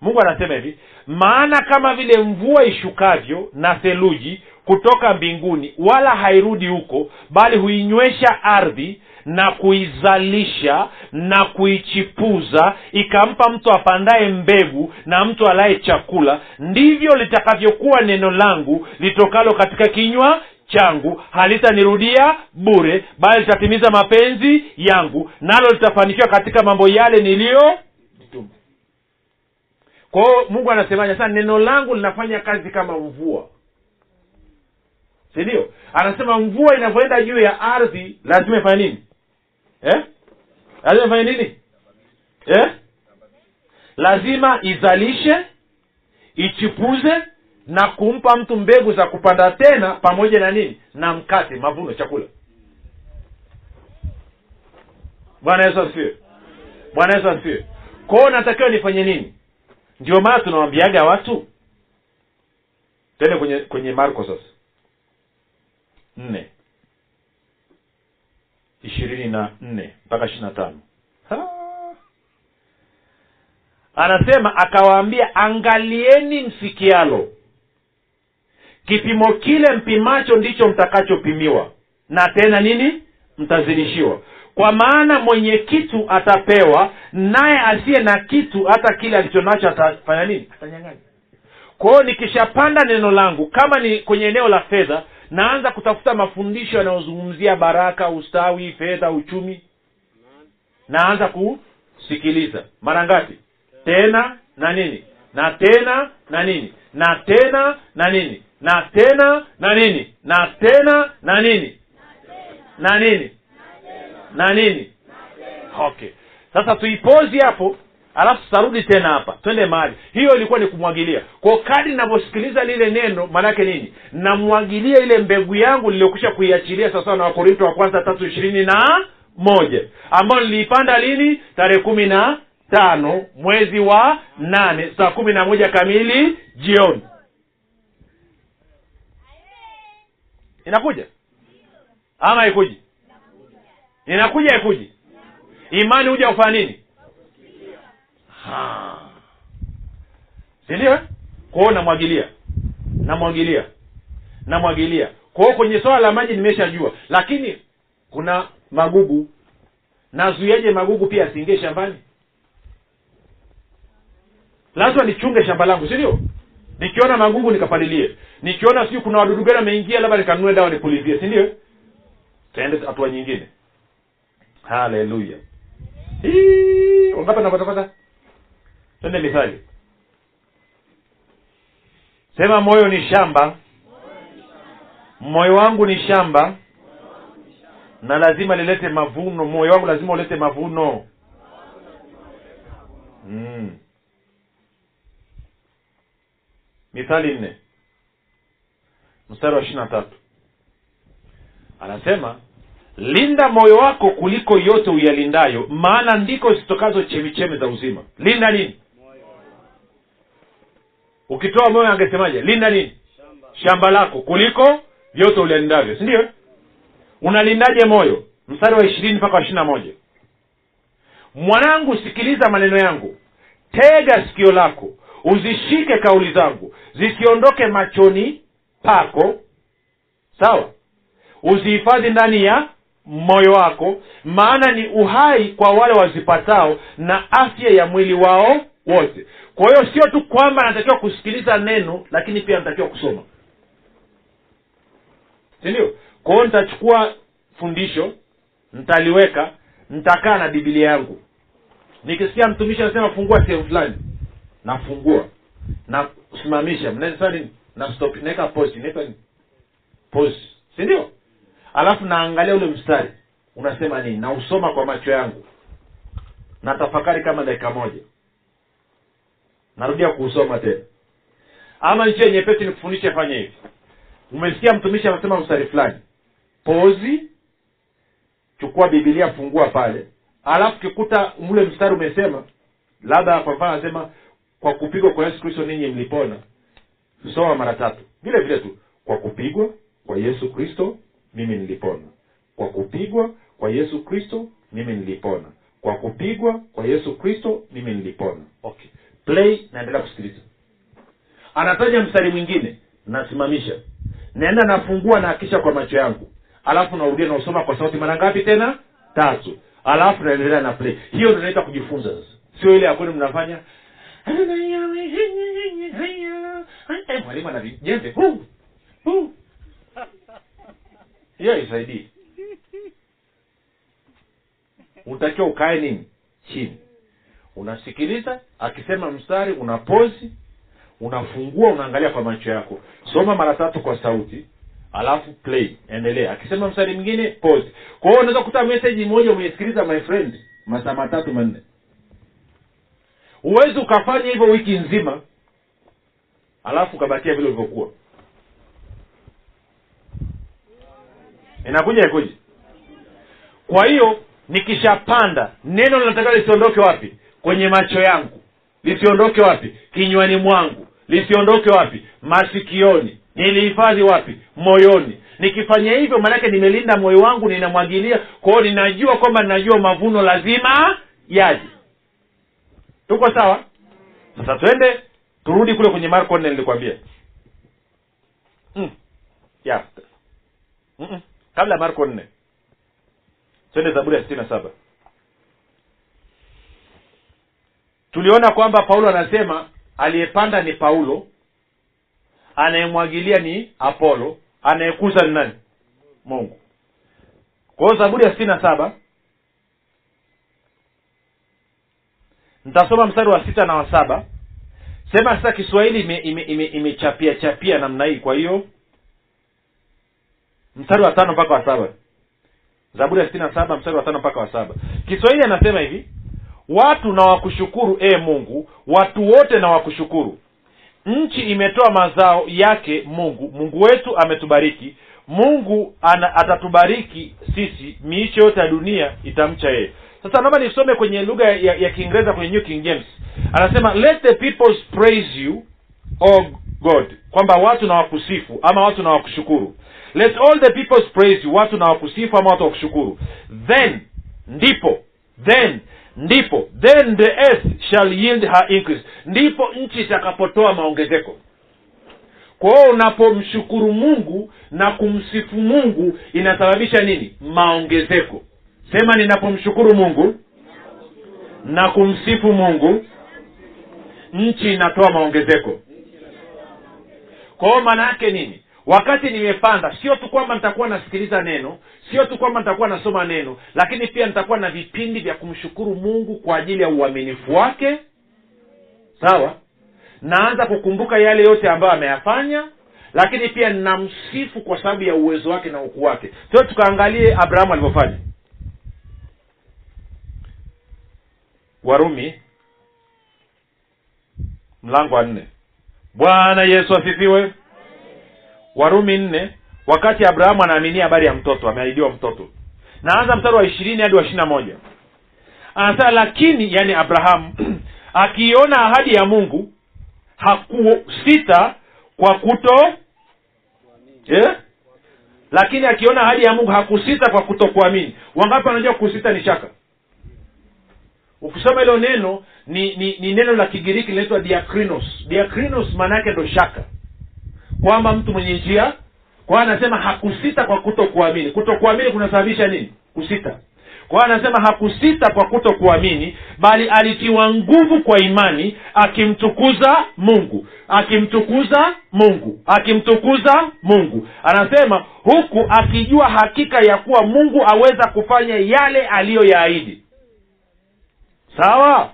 mungu anasema hivi maana kama vile mvua ishukavyo na theluji kutoka mbinguni wala hairudi huko bali huinywesha ardhi na kuizalisha na kuichipuza ikampa mtu apandaye mbegu na mtu alaye chakula ndivyo litakavyokuwa neno langu litokalo katika kinywa changu. Halitanirudia bure bali litatimiza mapenzi yangu nalo litafanikiwa katika mambo yale niliyo kwa mungu anasemaje? Sasa neno langu linafanya kazi kama mvua. Sindio anasema mvua inavyoenda juu ya ardhi lazima ifanye nini? Eh? lazima ifanye nini? Eh? lazima izalishe ichipuze na kumpa mtu mbegu za kupanda tena pamoja na nini? Na mkate mavuno chakula. Bwana yesu asifiwe. Bwana yesu asifiwe. Kwao natakiwa nifanye nini ndio maana tunawambiaga watu tende kwenye kwenye marko sasa. Nne. Ishirini na nne mpaka ishiri na tano. Anasema akawaambia angalieni msikialo. Kipimo kile mpimacho ndicho mtakachopimiwa na tena nini? Mtazidishiwa kwa maana mwenye kitu atapewa naye asiye na kitu hata kile alichonacho atafanya nini? Atanyang'anya. Kwa hiyo nikishapanda neno langu kama ni kwenye eneo la fedha naanza kutafuta mafundisho yanayozungumzia baraka ustawi fedha uchumi. Naanza kusikiliza. Mara ngapi? Tena na nini? Na tena na nini? Na tena na nini? Na tena na nini? Na tena na nini? Na nini na nini? Okay. Sasa tuipozi hapo alafu tutarudi tena hapa. Twende mahali. Hiyo ilikuwa ni kumwagilia. Kwa kadi navyosikiliza lile neno maanake nini? Namwagilia ile mbegu yangu niliyokwisha kuiachilia sawasawa na wakorinto wa kwanza tatu ishirini na moja ambayo niliipanda lini? Tarehe kumi na tano mwezi wa nane saa kumi na moja kamili jioni. Inakuja? Ama haikuji inakuja haikuji imani huja kufanya nini? Sindio kwao namwagilia namwagilia namwagilia. Kwao kwenye swala la maji nimeshajua lakini kuna magugu. Nazuiaje magugu pia asiingie shambani? Lazima nichunge shamba langu si ndio? Nikiona magugu nikapalilie. Nikiona sijui kuna wadudu gani ameingia labda nikanunue dawa nipulizie si ndio? Taende hatua nyingine haleluya wangapi napatapata twende mithali. Sema moyo ni shamba. Moyo wangu ni shamba. Na lazima lilete mavuno. Moyo wangu lazima ulete mavuno. Mm. mithali nne. Mstari wa ishiri na tatu. Anasema linda moyo wako kuliko yote uyalindayo maana ndiko zitokazo chemichemi za uzima. Linda nini? Ukitoa moyo angesemaje? Linda nini? Shamba lako kuliko vyote ulialindavyo sindio unalindaje moyo? Mstari wa ishirini mpaka wa ishiri na moja. Mwanangu sikiliza maneno yangu. Tega sikio lako uzishike kauli zangu zisiondoke machoni pako. Sawa? Uzihifadhi ndani ya moyo wako maana ni uhai kwa wale wazipatao na afya ya mwili wao wote. Kwa hiyo sio tu kwamba anatakiwa kusikiliza neno lakini pia anatakiwa kusoma. Sindio kwa hiyo nitachukua fundisho nitaliweka nitakaa na bibilia yangu. Nikisikia mtumishi anasema fungua sehemu fulani. Nafungua. Nasimamisha. Mnaesa nini? Na stop. Naweka pause. Naweka nini? Pause. Si ndio alafu naangalia ule mstari. Unasema nini? Nausoma kwa macho yangu. Na tafakari kama dakika moja. Narudia kuusoma tena. Ama njia nyepesi nikufundishe fanya hivi. Umesikia mtumishi anasema mstari fulani. Pozi chukua bibilia fungua pale. Alafu kikuta ule mstari umesema labda kwa mfano anasema kwa kupigwa kwa yesu kristo ninyi mlipona. Soma mara tatu. Vile vile tu. Kwa kupigwa kwa yesu kristo mimi nilipona. Kwa kupigwa kwa yesu kristo mimi nilipona. Kwa kupigwa kwa yesu kristo mimi nilipona. Okay. Play naendelea kusikiliza. Anataja mstari mwingine. Nasimamisha. Naenda nafungua naakisha kwa macho yangu. Alafu narudia nausoma kwa sauti mara ngapi tena? Tatu. Alafu naendelea na play. Hiyo ndo naita kujifunza sasa. Sio ile yakwenu mnafanya mwalimu ana vijembe. Hiyo haisaidii. Unatakiwa ukae nini? Chini. Unasikiliza akisema mstari una pozi unafungua unaangalia kwa macho yako. Soma mara tatu kwa sauti alafu play endelea. Akisema mstari mwingine pause. Kwa hiyo unaweza kukuta message moja umeisikiliza my friend masaa matatu manne. Huwezi ukafanya hivyo wiki nzima alafu ukabakia vile ulivyokuwa inakuja ikuja kwa hiyo nikishapanda neno linataka lisiondoke wapi? Kwenye macho yangu. Lisiondoke wapi? Kinywani mwangu. Lisiondoke wapi? Masikioni. Nilihifadhi wapi? Moyoni. Nikifanya hivyo maanake nimelinda moyo wangu ninamwagilia. Kwao ninajua kwamba ninajua mavuno lazima yaje. Tuko sawa? Sasa twende turudi kule kwenye marko nne nilikwambia. Mm. yeah. Mm-mm. Kabla ya marko nne. Twende zaburi ya sitini na saba. Tuliona kwamba paulo anasema aliyepanda ni paulo anayemwagilia ni apolo anayekuza ni nani? Mungu. Kwa hiyo zaburi ya sitini na saba nitasoma mstari wa sita na wa saba. Sema sasa kiswahili imechapia ime, ime, ime chapia namna hii kwa hiyo mstari wa tano mpaka wa saba. Zaburi ya sitini saba mstari wa tano mpaka wa saba. Kiswahili anasema hivi watu na wakushukuru e mungu watu wote na wakushukuru. Nchi imetoa mazao yake mungu mungu wetu ametubariki. Mungu ana, atatubariki sisi miisho yote ya dunia itamcha yeye. Sasa naomba nisome kwenye lugha ya, ya kiingereza kwenye new king james. Anasema let the peoples praise you o god. Kwamba watu na wakusifu ama watu na wakushukuru let all the peoples praise you. Watu na wakusifu ama watu wakushukuru then ndipo then ndipo then the earth shall yield her increase. Ndipo nchi itakapotoa maongezeko. Kwa hiyo unapomshukuru mungu na kumsifu mungu inasababisha nini? Maongezeko. Sema ninapomshukuru mungu na kumsifu mungu nchi inatoa maongezeko. Kwa hiyo maana yake nini wakati nimepanda sio tu kwamba nitakuwa nasikiliza neno sio tu kwamba nitakuwa nasoma neno lakini pia nitakuwa na vipindi vya kumshukuru mungu kwa ajili ya uaminifu wake. Sawa? Naanza kukumbuka yale yote ambayo ameyafanya lakini pia namsifu kwa sababu ya uwezo wake na ukuu wake. So tukaangalie abrahamu alivyofanya. Warumi mlango wa nne. Bwana yesu asifiwe warumi nne wakati abrahamu anaaminia habari ya mtoto ameahidiwa mtoto. Naanza mstari wa ishirini hadi wa ishiri na moja. Anasema lakini yani abrahamu akiiona ahadi ya mungu hakusita kwa kuto eh? lakini akiona ahadi ya mungu hakusita kwa kutokuamini. Wangapi wanajua kusita ni shaka? Ukisoma hilo neno ni, ni ni neno la kigiriki linaitwa diakrinos. Diakrinos maana yake ndo shaka kwamba mtu mwenye njia kwa anasema hakusita kwa kuto kuamini kuto kuamini kunasababisha nini? Kusita. Kwa anasema hakusita kwa kuto kuamini bali alitiwa nguvu kwa imani akimtukuza mungu. Akimtukuza mungu. Akimtukuza mungu. Anasema huku akijua hakika ya kuwa mungu aweza kufanya yale aliyoyaahidi. Sawa?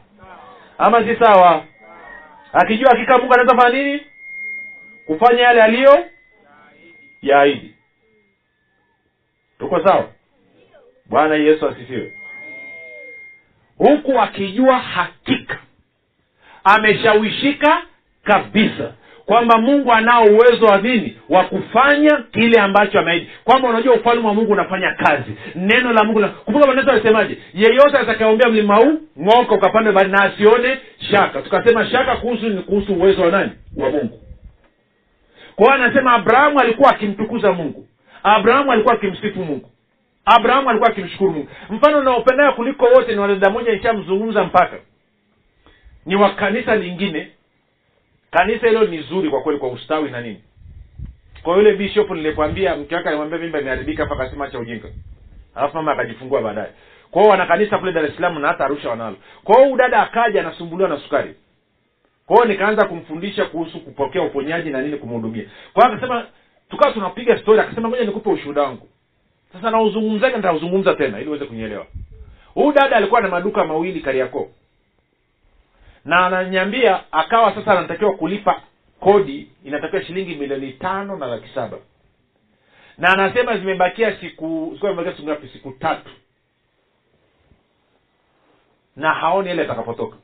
Ama si sawa? Akijua hakika mungu anaweza fanya nini kufanya yale aliyo yaahidi. Tuko sawa? Bwana yesu asifiwe. Huku akijua hakika ameshawishika kabisa kwamba mungu anao uwezo wa nini? Wa kufanya kile ambacho ameahidi. Kwamba unajua ufalme wa mungu unafanya kazi. Neno la mungu kumbuka maneno alisemaje yeyote atakayeombea mlima huu ng'oka ukapande na asione shaka. Tukasema shaka kuhusu ni kuhusu uwezo wa nani? Wa mungu kwa hiyo anasema abrahamu alikuwa akimtukuza mungu. Abrahamu alikuwa akimsifu mungu. Abrahamu alikuwa akimshukuru mungu. Mfano unaopendayo kuliko wote ni wadada moja nishamzungumza mpaka. Ni wa kanisa lingine. Kanisa hilo ni zuri kwa kweli kwa ustawi na nini. Kwa yule bishop nilikwambia mke wake alimwambia mimba imeharibika hapa akasema cha ujinga. Alafu mama akajifungua baadaye. Kwao wana kanisa kule dar es salaam na hata arusha wanalo. Kwa hiyo huyu dada akaja anasumbuliwa na sukari kwa nikaanza kumfundisha kuhusu kupokea uponyaji na nini kumhudumia. Kwa akasema tukawa tunapiga story akasema ngoja nikupe ushuhuda wangu. Sasa nauzungumzaje? Nitauzungumza tena ili uweze kunielewa. Huyu dada alikuwa na maduka mawili kariakoo. Na ananiambia akawa sasa anatakiwa kulipa kodi inatakiwa shilingi milioni tano na laki saba. Na anasema zimebakia siku zimebakia siku ngapi? Siku tatu. Na haoni ile atakapotoka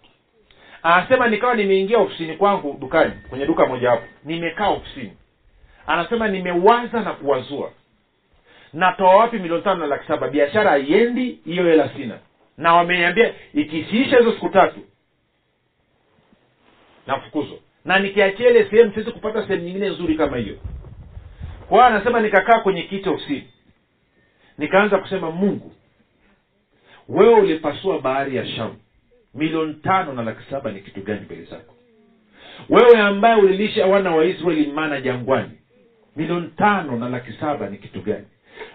anasema nikawa nimeingia ofisini kwangu dukani kwenye duka moja hapo. Nimekaa ofisini. Anasema nimewaza na kuwazua. Natoa wapi milioni tano na laki saba? Biashara haiendi hiyo hela sina. Na wameniambia ikisiisha hizo siku tatu nafukuzwa. Na nikiachia ile sehemu siwezi kupata sehemu nyingine nzuri kama hiyo. Kwa hiyo anasema nikakaa kwenye kiti ofisini. Nikaanza kusema mungu wewe ulipasua bahari ya shamu milioni tano na laki saba ni kitu gani mbele zako? Wewe ambaye ulilisha wana wa israeli mana jangwani milioni tano na laki saba ni kitu gani?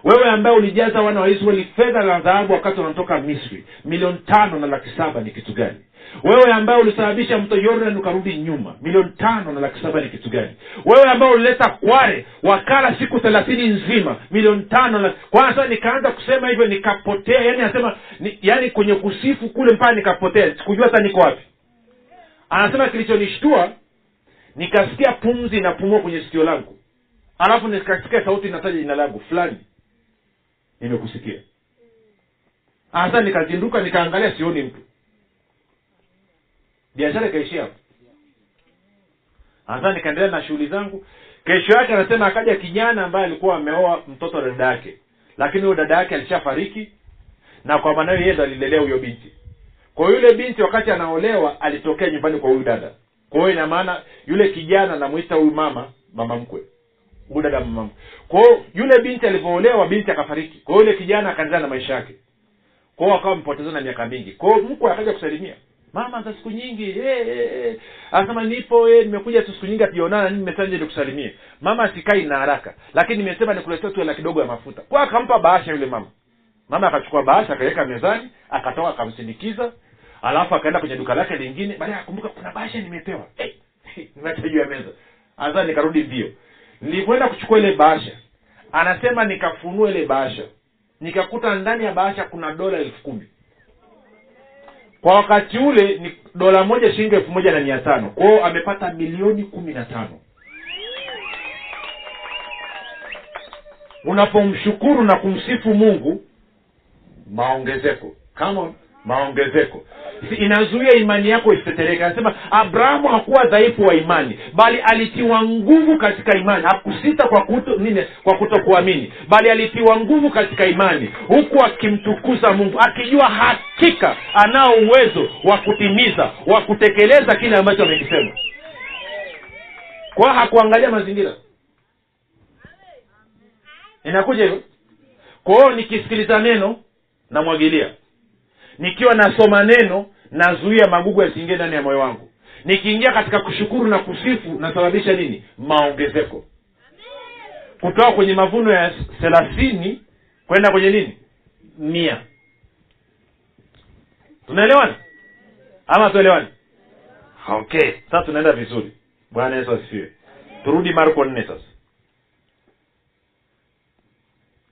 Wewe ambaye ulijaza wana wa israeli fedha na dhahabu wakati wanatoka misri milioni tano na laki saba ni kitu gani wewe ambaye ulisababisha mto yordan ukarudi nyuma milioni tano na laki saba ni kitu gani? Wewe ambaye ulileta kware wakala siku thelathini nzima milioni tano na kwanza nikaanza kusema hivyo nikapotea. Yani anasema ni, yani kwenye kusifu kule mpaka nikapotea. Sikujua hata niko wapi. Anasema kilichonishtua nikasikia pumzi inapumua kwenye sikio langu. Alafu nikasikia sauti inataja jina langu fulani nimekusikia. Hasa nikazinduka nikaangalia sioni mtu biashara ikaishia. Hapo hasa nikaendelea na shughuli zangu. Kesho yake anasema akaja kijana ambaye alikuwa ameoa mtoto wa dada yake. Lakini huyo dada yake alishafariki na kwa maana hiyo yeye alilelea huyo binti. Kwa yule binti wakati anaolewa alitokea nyumbani kwa huyu dada. Kwa hiyo ina maana yule kijana anamwita huyu mama mama mkwe. Huyu dada mama mkwe. Kwa hiyo yule binti alivyoolewa binti akafariki. Kwa hiyo yule kijana akaendelea na maisha yake. Kwa hiyo akawa mpotezana miaka mingi. Kwa hiyo mkwe akaja kusalimia mama za siku nyingi hey, hey, hey. anasema nipo hey, nimekuja tu siku nyingi hatujaonana nini nimesema nikusalimie. Mama sikai na haraka lakini nimesema nikuletea tu hela kidogo ya mafuta. Kwa akampa bahasha yule mama. Mama akachukua bahasha akaweka mezani akatoka akamsindikiza alafu akaenda kwenye duka lake lingine. Baadaye akumbuka kuna bahasha nimepewa. Hey, juu ya meza. Sasa nikarudi mbio. Nilikwenda kuchukua ile bahasha. Anasema nikafunua ile bahasha. Nikakuta ndani ya bahasha kuna dola elfu kumi kwa wakati ule ni dola moja shilingi elfu moja na mia tano. Kwao amepata milioni kumi na tano. Unapomshukuru na kumsifu mungu maongezeko. Come on, maongezeko. Inazuia imani yako isitetereke. Anasema abrahamu hakuwa dhaifu wa imani bali alitiwa nguvu katika imani. Hakusita kwa kuto, nini? Kwa kutokuamini bali alitiwa nguvu katika imani huku akimtukuza mungu akijua hakika anao uwezo wa kutimiza wa kutekeleza kile ambacho amekisema. Kwa hakuangalia mazingira. Inakuja hivyo. Kwao nikisikiliza neno namwagilia nikiwa nasoma neno nazuia magugu yasiingie ndani ya moyo wangu. Nikiingia katika kushukuru na kusifu nasababisha nini? Maongezeko. Kutoka kwenye mavuno ya thelathini kwenda kwenye nini? Mia. Tunaelewana? Ama tuelewani okay sasa tunaenda vizuri. Bwana yesu asifiwe. Turudi marko nne sasa.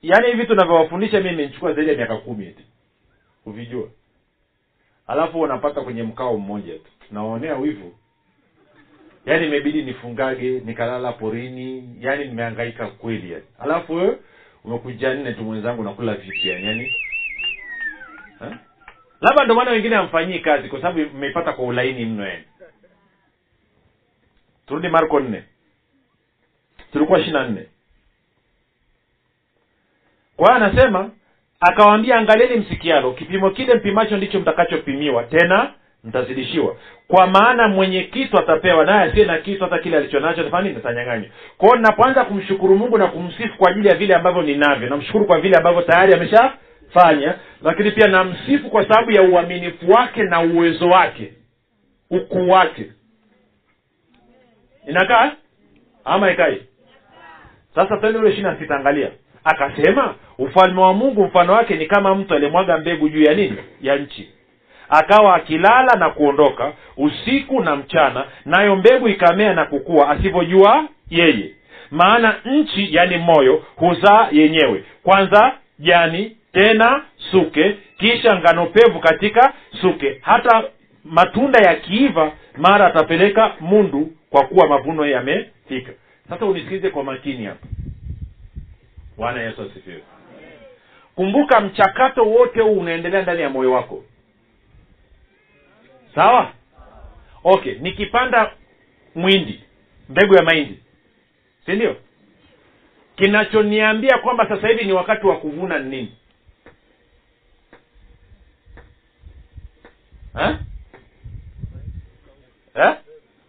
Yaani hivi tunavyowafundisha mimi nichukua zaidi ya miaka kumi eti kuvijua. Alafu unapata kwenye mkao mmoja tu. Naonea wivu. Yaani imebidi nifungage nikalala porini yaani nimehangaika kweli yani alafu wewe umekuja nne tu mwenzangu nakula vipi yani yani labda ndio maana wengine hamfanyii kazi kwa sababu mmeipata kwa ulaini mno yani turudi marko nne. Tulikuwa ishiri na nne. Kwa hiyo anasema akawaambia angalieni msikialo kipimo kile mpimacho ndicho mtakachopimiwa. Tena mtazidishiwa. Kwa maana mwenye kitu atapewa naye asiye na kitu hata kile alicho nacho atanyang'anywa. Kwao ninapoanza kumshukuru mungu na kumsifu kwa ajili ya vile ambavyo ninavyo namshukuru kwa vile ambavyo tayari ameshafanya lakini pia namsifu kwa sababu ya uaminifu wake na uwezo wake ukuu wake. Inakaa? Ama ikai sasa tende ule ishiri na sita angalia akasema ufalme wa mungu mfano wake ni kama mtu aliyemwaga mbegu juu ya nini? Ya nchi. Akawa akilala na kuondoka usiku na mchana nayo mbegu ikamea na kukua asivyojua yeye. Maana nchi yani moyo huzaa yenyewe. Kwanza jani tena suke kisha ngano pevu katika suke. Hata matunda yakiiva mara atapeleka mundu kwa kuwa mavuno yamefika. Sasa unisikilize kwa makini hapa bwana yesu asifiwe. Kumbuka mchakato wote huu unaendelea ndani ya moyo wako. Sawa? Okay nikipanda mwindi mbegu ya mahindi. Si ndio? Kinachoniambia kwamba sasa hivi ni wakati wa kuvuna ni nini?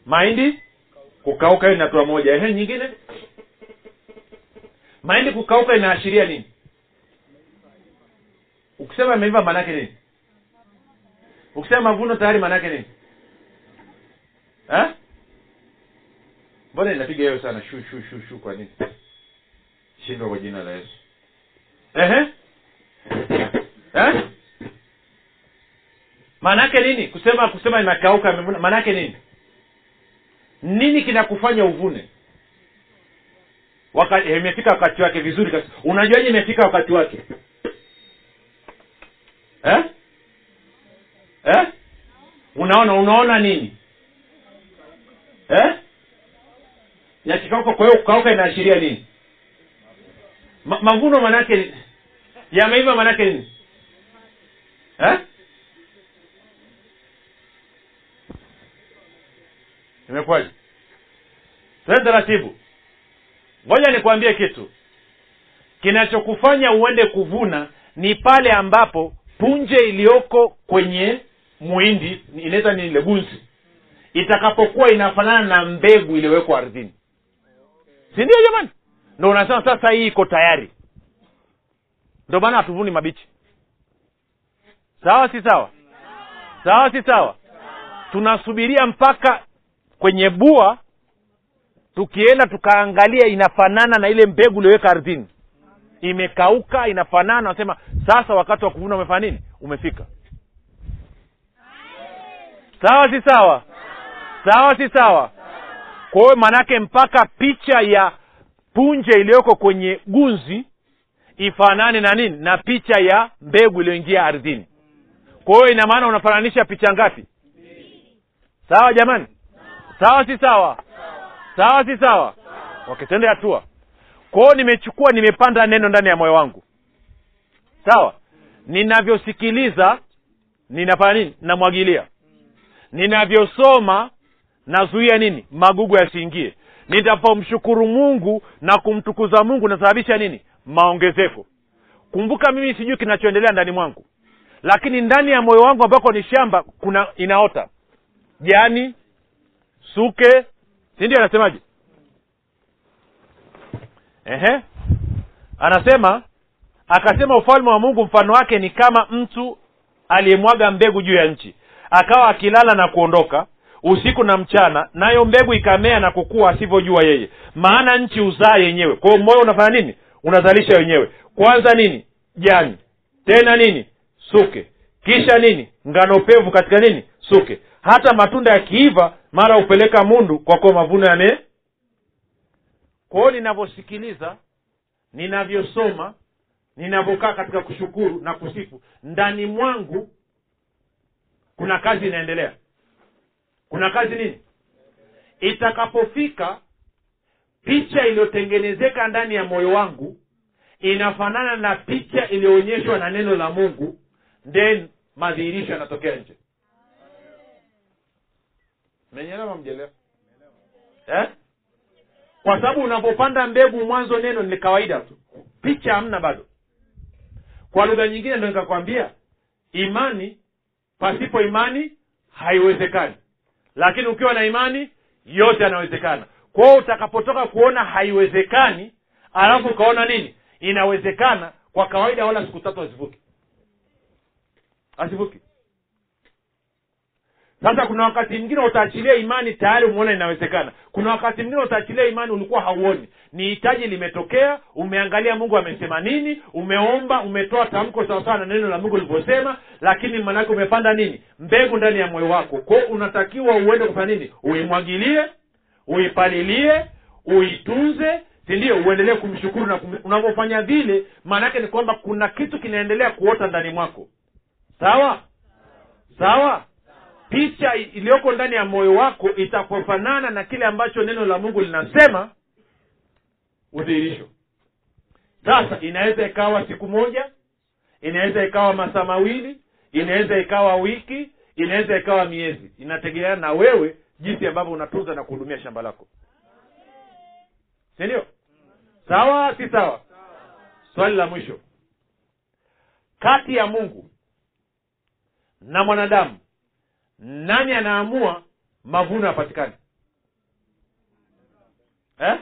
Mahindi? Kukauka hiyo ni hatua moja. Ehe nyingine mahindi kukauka inaashiria nini? Ukisema imeiva maanake nini? Ukisema mavuno tayari maanake nini? Mbona inapiga hiyo sana? Shu shu shu shu kwa nini? Shindwa kwa jina la yesu. Ehe? Eh? nini? Kusema kusema inakauka maanake nini? Nini kinakufanya uvune wakati imefika wakati wake vizuri kabisa unajuaje imefika wakati wake eh? Eh? unaona unaona nini eh? yakikauka kwa hiyo kukauka inaashiria nini Ma, mavuno manake yameiva manake nini eh? imekwaje twende taratibu ngoja nikwambie kitu. Kinachokufanya uende kuvuna ni pale ambapo punje iliyoko kwenye muhindi inaitwa ni legunzi itakapokuwa inafanana na mbegu iliyowekwa ardhini. Si ndio jamani? Ndo unasema sasa hii iko tayari. Ndo maana hatuvuni mabichi. Sawa si sawa? Sawa si sawa? Tunasubiria mpaka kwenye bua tukienda tukaangalia inafanana na ile mbegu iliyoweka ardhini. Imekauka inafanana nasema sasa wakati wa kuvuna umefanya nini? Umefika. Sawa si sawa? Sawa si sawa? Kwa hiyo maanaake mpaka picha ya punje iliyoko kwenye gunzi ifanane na nini? Na picha ya mbegu iliyoingia ardhini. Kwa hiyo ina maana unafananisha picha ngapi? Sawa jamani? Sawa si sawa sawa si sawa? Okay hatua. Kwao nimechukua nimepanda neno ndani ya moyo wangu. Sawa? Ninavyosikiliza ninafanya nini? Namwagilia. Ninavyosoma nazuia nini? Magugu yasiingie. Nitapomshukuru mungu na kumtukuza mungu nasababisha nini? Maongezeko. Kumbuka mimi sijui kinachoendelea ndani mwangu. Lakini ndani ya moyo wangu ambako ni shamba kuna inaota. Jani suke si ndio anasemaje? Ehe. Anasema akasema ufalme wa mungu mfano wake ni kama mtu aliyemwaga mbegu juu ya nchi. Akawa akilala na kuondoka usiku na mchana nayo mbegu ikamea na kukua asivyojua yeye. Maana nchi huzaa yenyewe. Kwa hiyo moyo unafanya nini? Unazalisha wenyewe kwanza nini? Jani. Tena nini? Suke. Kisha nini? Ngano pevu katika nini? Suke hata matunda yakiiva mara hupeleka mundu kwa kuwa mavuno yame kwao ninavyosikiliza ninavyosoma ninavyokaa katika kushukuru na kusifu ndani mwangu kuna kazi inaendelea. Kuna kazi nini? Itakapofika picha iliyotengenezeka ndani ya moyo wangu inafanana na picha iliyoonyeshwa na neno la mungu then madhihirisho yanatokea nje menyelewa mjelewa eh? kwa sababu unapopanda mbegu mwanzo neno ni kawaida tu. Picha hamna bado. Kwa lugha nyingine ndo nikakwambia imani pasipo imani haiwezekani. Lakini ukiwa na imani yote yanawezekana. Kwao utakapotoka kuona haiwezekani alafu ukaona nini? Inawezekana kwa kawaida wala siku tatu hazivuki. Hazivuki sasa kuna wakati mwingine utaachilia imani tayari umeona inawezekana. Kuna wakati mwingine utaachilia imani ulikuwa hauoni. Ni hitaji limetokea umeangalia mungu amesema nini umeomba umetoa tamko sawasawa na neno la mungu lilivyosema lakini maanake umepanda nini? Mbegu ndani ya moyo wako. Kwao unatakiwa uende kufanya nini? Uimwagilie uipalilie uitunze sindio uendelee kumshukuru na kum... unavyofanya vile maanaake ni kwamba kuna kitu kinaendelea kuota ndani mwako. Sawa? Sawa picha iliyoko ndani ya moyo wako itapofanana na kile ambacho neno la mungu linasema. Udhihirisho. Sasa inaweza ikawa siku moja inaweza ikawa masaa mawili inaweza ikawa wiki inaweza ikawa miezi. Inategemeana na wewe jinsi ambavyo unatunza na kuhudumia shamba lako. Sindio sawa si sawa? Swali la mwisho. Kati ya mungu na mwanadamu nani anaamua mavuno yapatikane? Eh?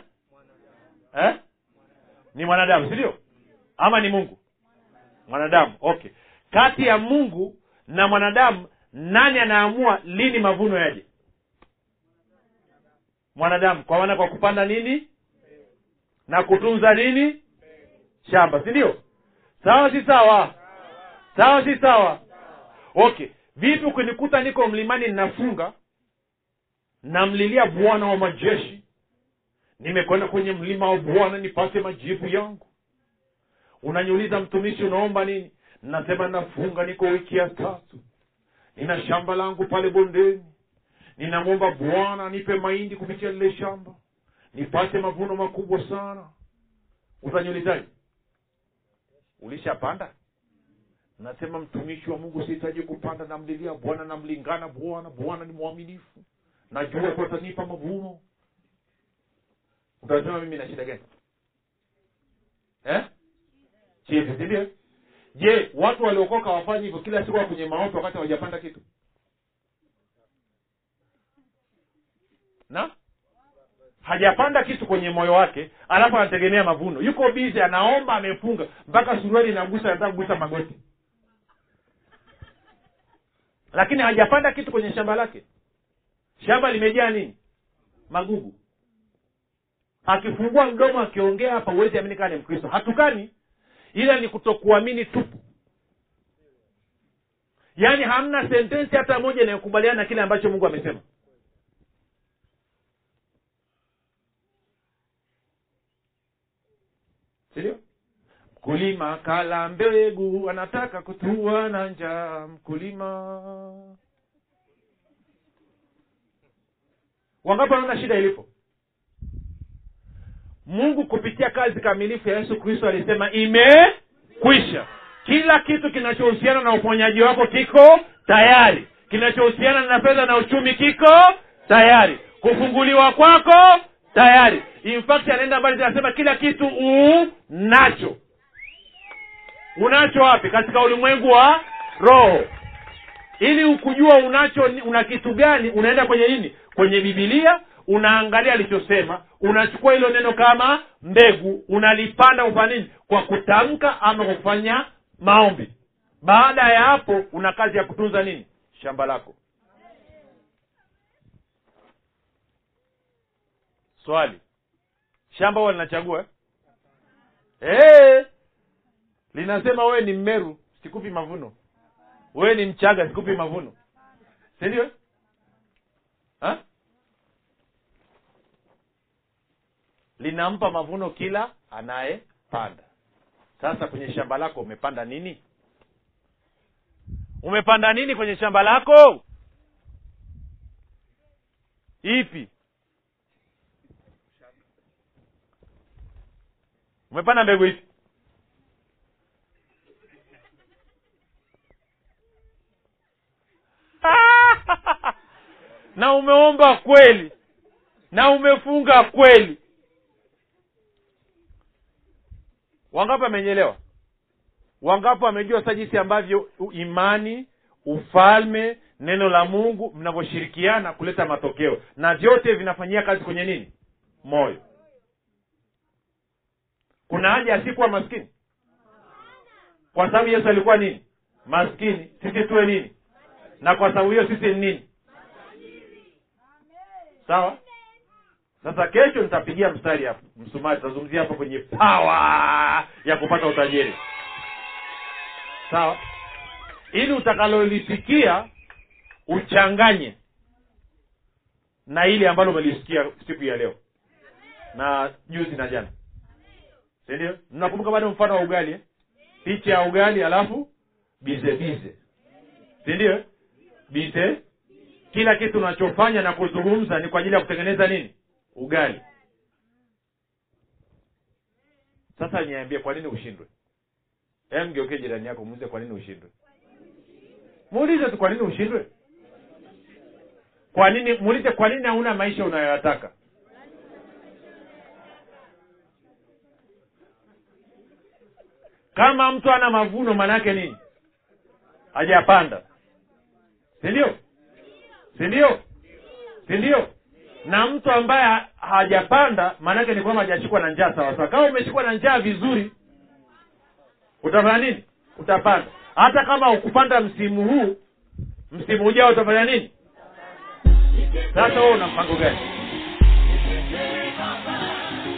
eh? ni mwanadamu si ndio? Ama ni mungu? Mwanadamu okay. Kati ya mungu na mwanadamu nani anaamua lini mavuno yaje? Mwanadamu. Kwa maana kwa kupanda nini? Na kutunza nini? Shamba si ndio? Sawa si sawa? Sawa si sawa? Okay vipi ukinikuta niko mlimani ninafunga? Namlilia bwana wa majeshi. Nimekwenda kwenye mlima wa bwana nipate majibu yangu. Unaniuliza mtumishi unaomba nini? Nasema nafunga niko wiki ya tatu. Nina shamba langu pale bondeni. Ninamwomba bwana nipe mahindi kupitia lile shamba. Nipate mavuno makubwa sana. Utaniulizaje? Ulishapanda nasema mtumishi wa mungu sihitaji kupanda namlilia bwana namlingana bwana bwana ni mwaminifu. Najua tu mavuno. Utasema mimi na gani? Eh? chizi sindio je watu waliokoka wafanye hivyo kila siku kwenye maoto wakati hawajapanda kitu? Na? Hajapanda kitu kwenye moyo wake alafu anategemea mavuno. Yuko bizi anaomba amefunga. Mpaka suruali inagusa anataka kugusa magoti lakini hajapanda kitu kwenye shamba lake. Shamba limejaa nini? Magugu. Akifungua mdomo akiongea hapa huwezi amini kaa ni mkristo. Hatukani. Ila ni kutokuamini tupu. Yaani hamna sentensi hata moja inayokubaliana na kile ambacho mungu amesema. Sindio mkulima kala mbegu anataka kutua na njaa. Mkulima. Wangapi wanaona shida ilipo? Mungu kupitia kazi kamilifu ya yesu kristo alisema imekwisha. Kila kitu kinachohusiana na uponyaji wako kiko tayari. Kinachohusiana na fedha na uchumi kiko tayari. Kufunguliwa kwako tayari. In fact anaenda mbali anasema kila kitu unacho unacho wapi? Katika ulimwengu wa roho. Ili ukujua unacho una kitu gani unaenda kwenye nini? Kwenye bibilia unaangalia alichosema unachukua hilo neno kama mbegu unalipanda kwa nini? Kwa kutamka ama kwa kufanya maombi. Baada ya hapo una kazi ya kutunza nini? Shamba lako. Swali. Shamba huwa linachagua. Eh? Linasema wewe ni mmeru sikupi mavuno. Wewe ni mchaga sikupi mavuno. Sindio linampa mavuno kila anayepanda. Sasa kwenye shamba lako umepanda nini? Umepanda nini kwenye shamba lako? Ipi? Umepanda mbegu ipi na umeomba kweli. Na umefunga kweli. Wangapi amenyelewa wangapi wamejua sa jinsi ambavyo imani ufalme neno la mungu mnavyoshirikiana kuleta matokeo. Na vyote vinafanyia kazi kwenye nini? Moyo. Kuna haja asikuwa maskini? Kwa sababu yesu alikuwa nini? Maskini. Sisi tuwe nini? Na kwa sababu hiyo sisi ni nini sawa? Sasa kesho nitapigia mstari hapo. Msumari tutazungumzia hapo kwenye pawa ya kupata utajiri. Sawa? Ili utakalolisikia uchanganye na ile ambalo umelisikia siku ya leo. Na juzi na jana. Sindio mnakumbuka bado mfano wa ugali eh? picha ya ugali alafu bize bize. Sindio bize kila kitu unachofanya na kuzungumza ni kwa ajili ya kutengeneza nini? Ugali. Sasa niambie kwa nini ushindwe? Mgeukie jirani yako muulize kwa nini ushindwe. Muulize tu kwa nini ushindwe? Kwa nini muulize kwa nini hauna maisha unayoyataka? Kama mtu ana mavuno maanaake nini? Hajapanda sindio sindio na mtu ambaye hajapanda maanake ni kwamba hajashikwa na njaa sawasawa kama umeshikwa na njaa vizuri utafanya nini? Utapanda. Hata kama ukupanda msimu huu msimu ujao utafanya nini? Sasa wewe una mpango gani?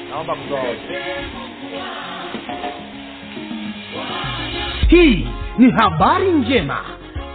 Naomba kutoa hii ni habari njema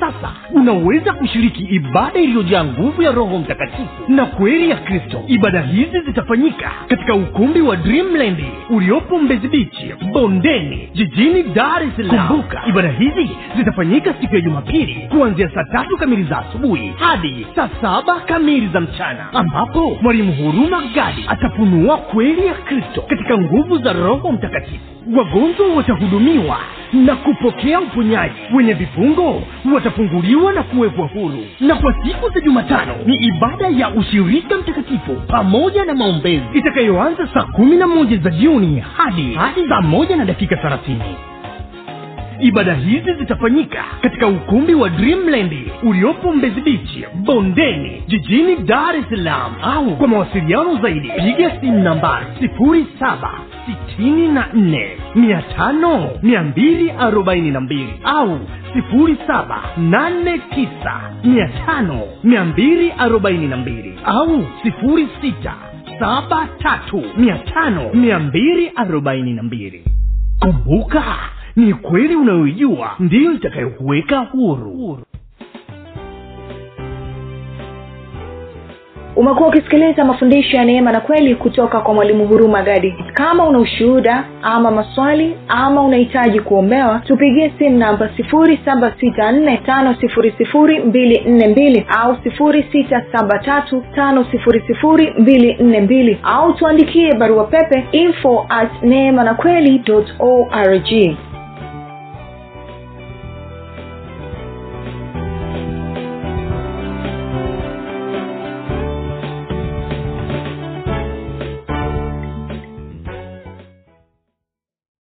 sasa unaweza kushiriki ibada iliyojaa nguvu ya roho mtakatifu na kweli ya kristo ibada hizi zitafanyika katika ukumbi wa dreamland uliopo mbezi bichi bondeni jijini dar es salaam kumbuka ibada hizi zitafanyika siku ya jumapili kuanzia saa tatu kamili za asubuhi hadi saa saba kamili za mchana ambapo mwalimu huruma gadi atafunua kweli ya kristo katika nguvu za roho mtakatifu wagonjwa watahudumiwa na kupokea uponyaji wenye vifungo watafunguliwa na kuwekwa huru. Na kwa siku za jumatano ni ibada ya ushirika mtakatifu pamoja na maombezi itakayoanza saa kumi na moja za jioni hadi hadi saa moja na dakika thelathini ibada hizi zitafanyika katika ukumbi wa dreamland uliopo mbezi bichi bondeni jijini dar es salaam. Au kwa mawasiliano zaidi piga simu nambari sifuri saba sitini na nne mia tano mia mbili arobaini na mbili au sifuri saba nane tisa mia tano mia mbili arobaini na mbili au sifuri sita saba tatu mia tano mia mbili arobaini na mbili. Kumbuka ni kweli unayoijua? Ndiyo itakayokuweka huru. Umekuwa ukisikiliza mafundisho ya neema na kweli kutoka kwa mwalimu huruma gadi. Kama una ushuhuda ama maswali ama unahitaji kuombewa tupigie simu namba 7645242 au 6735242 au tuandikie barua pepe info at neema na kweli org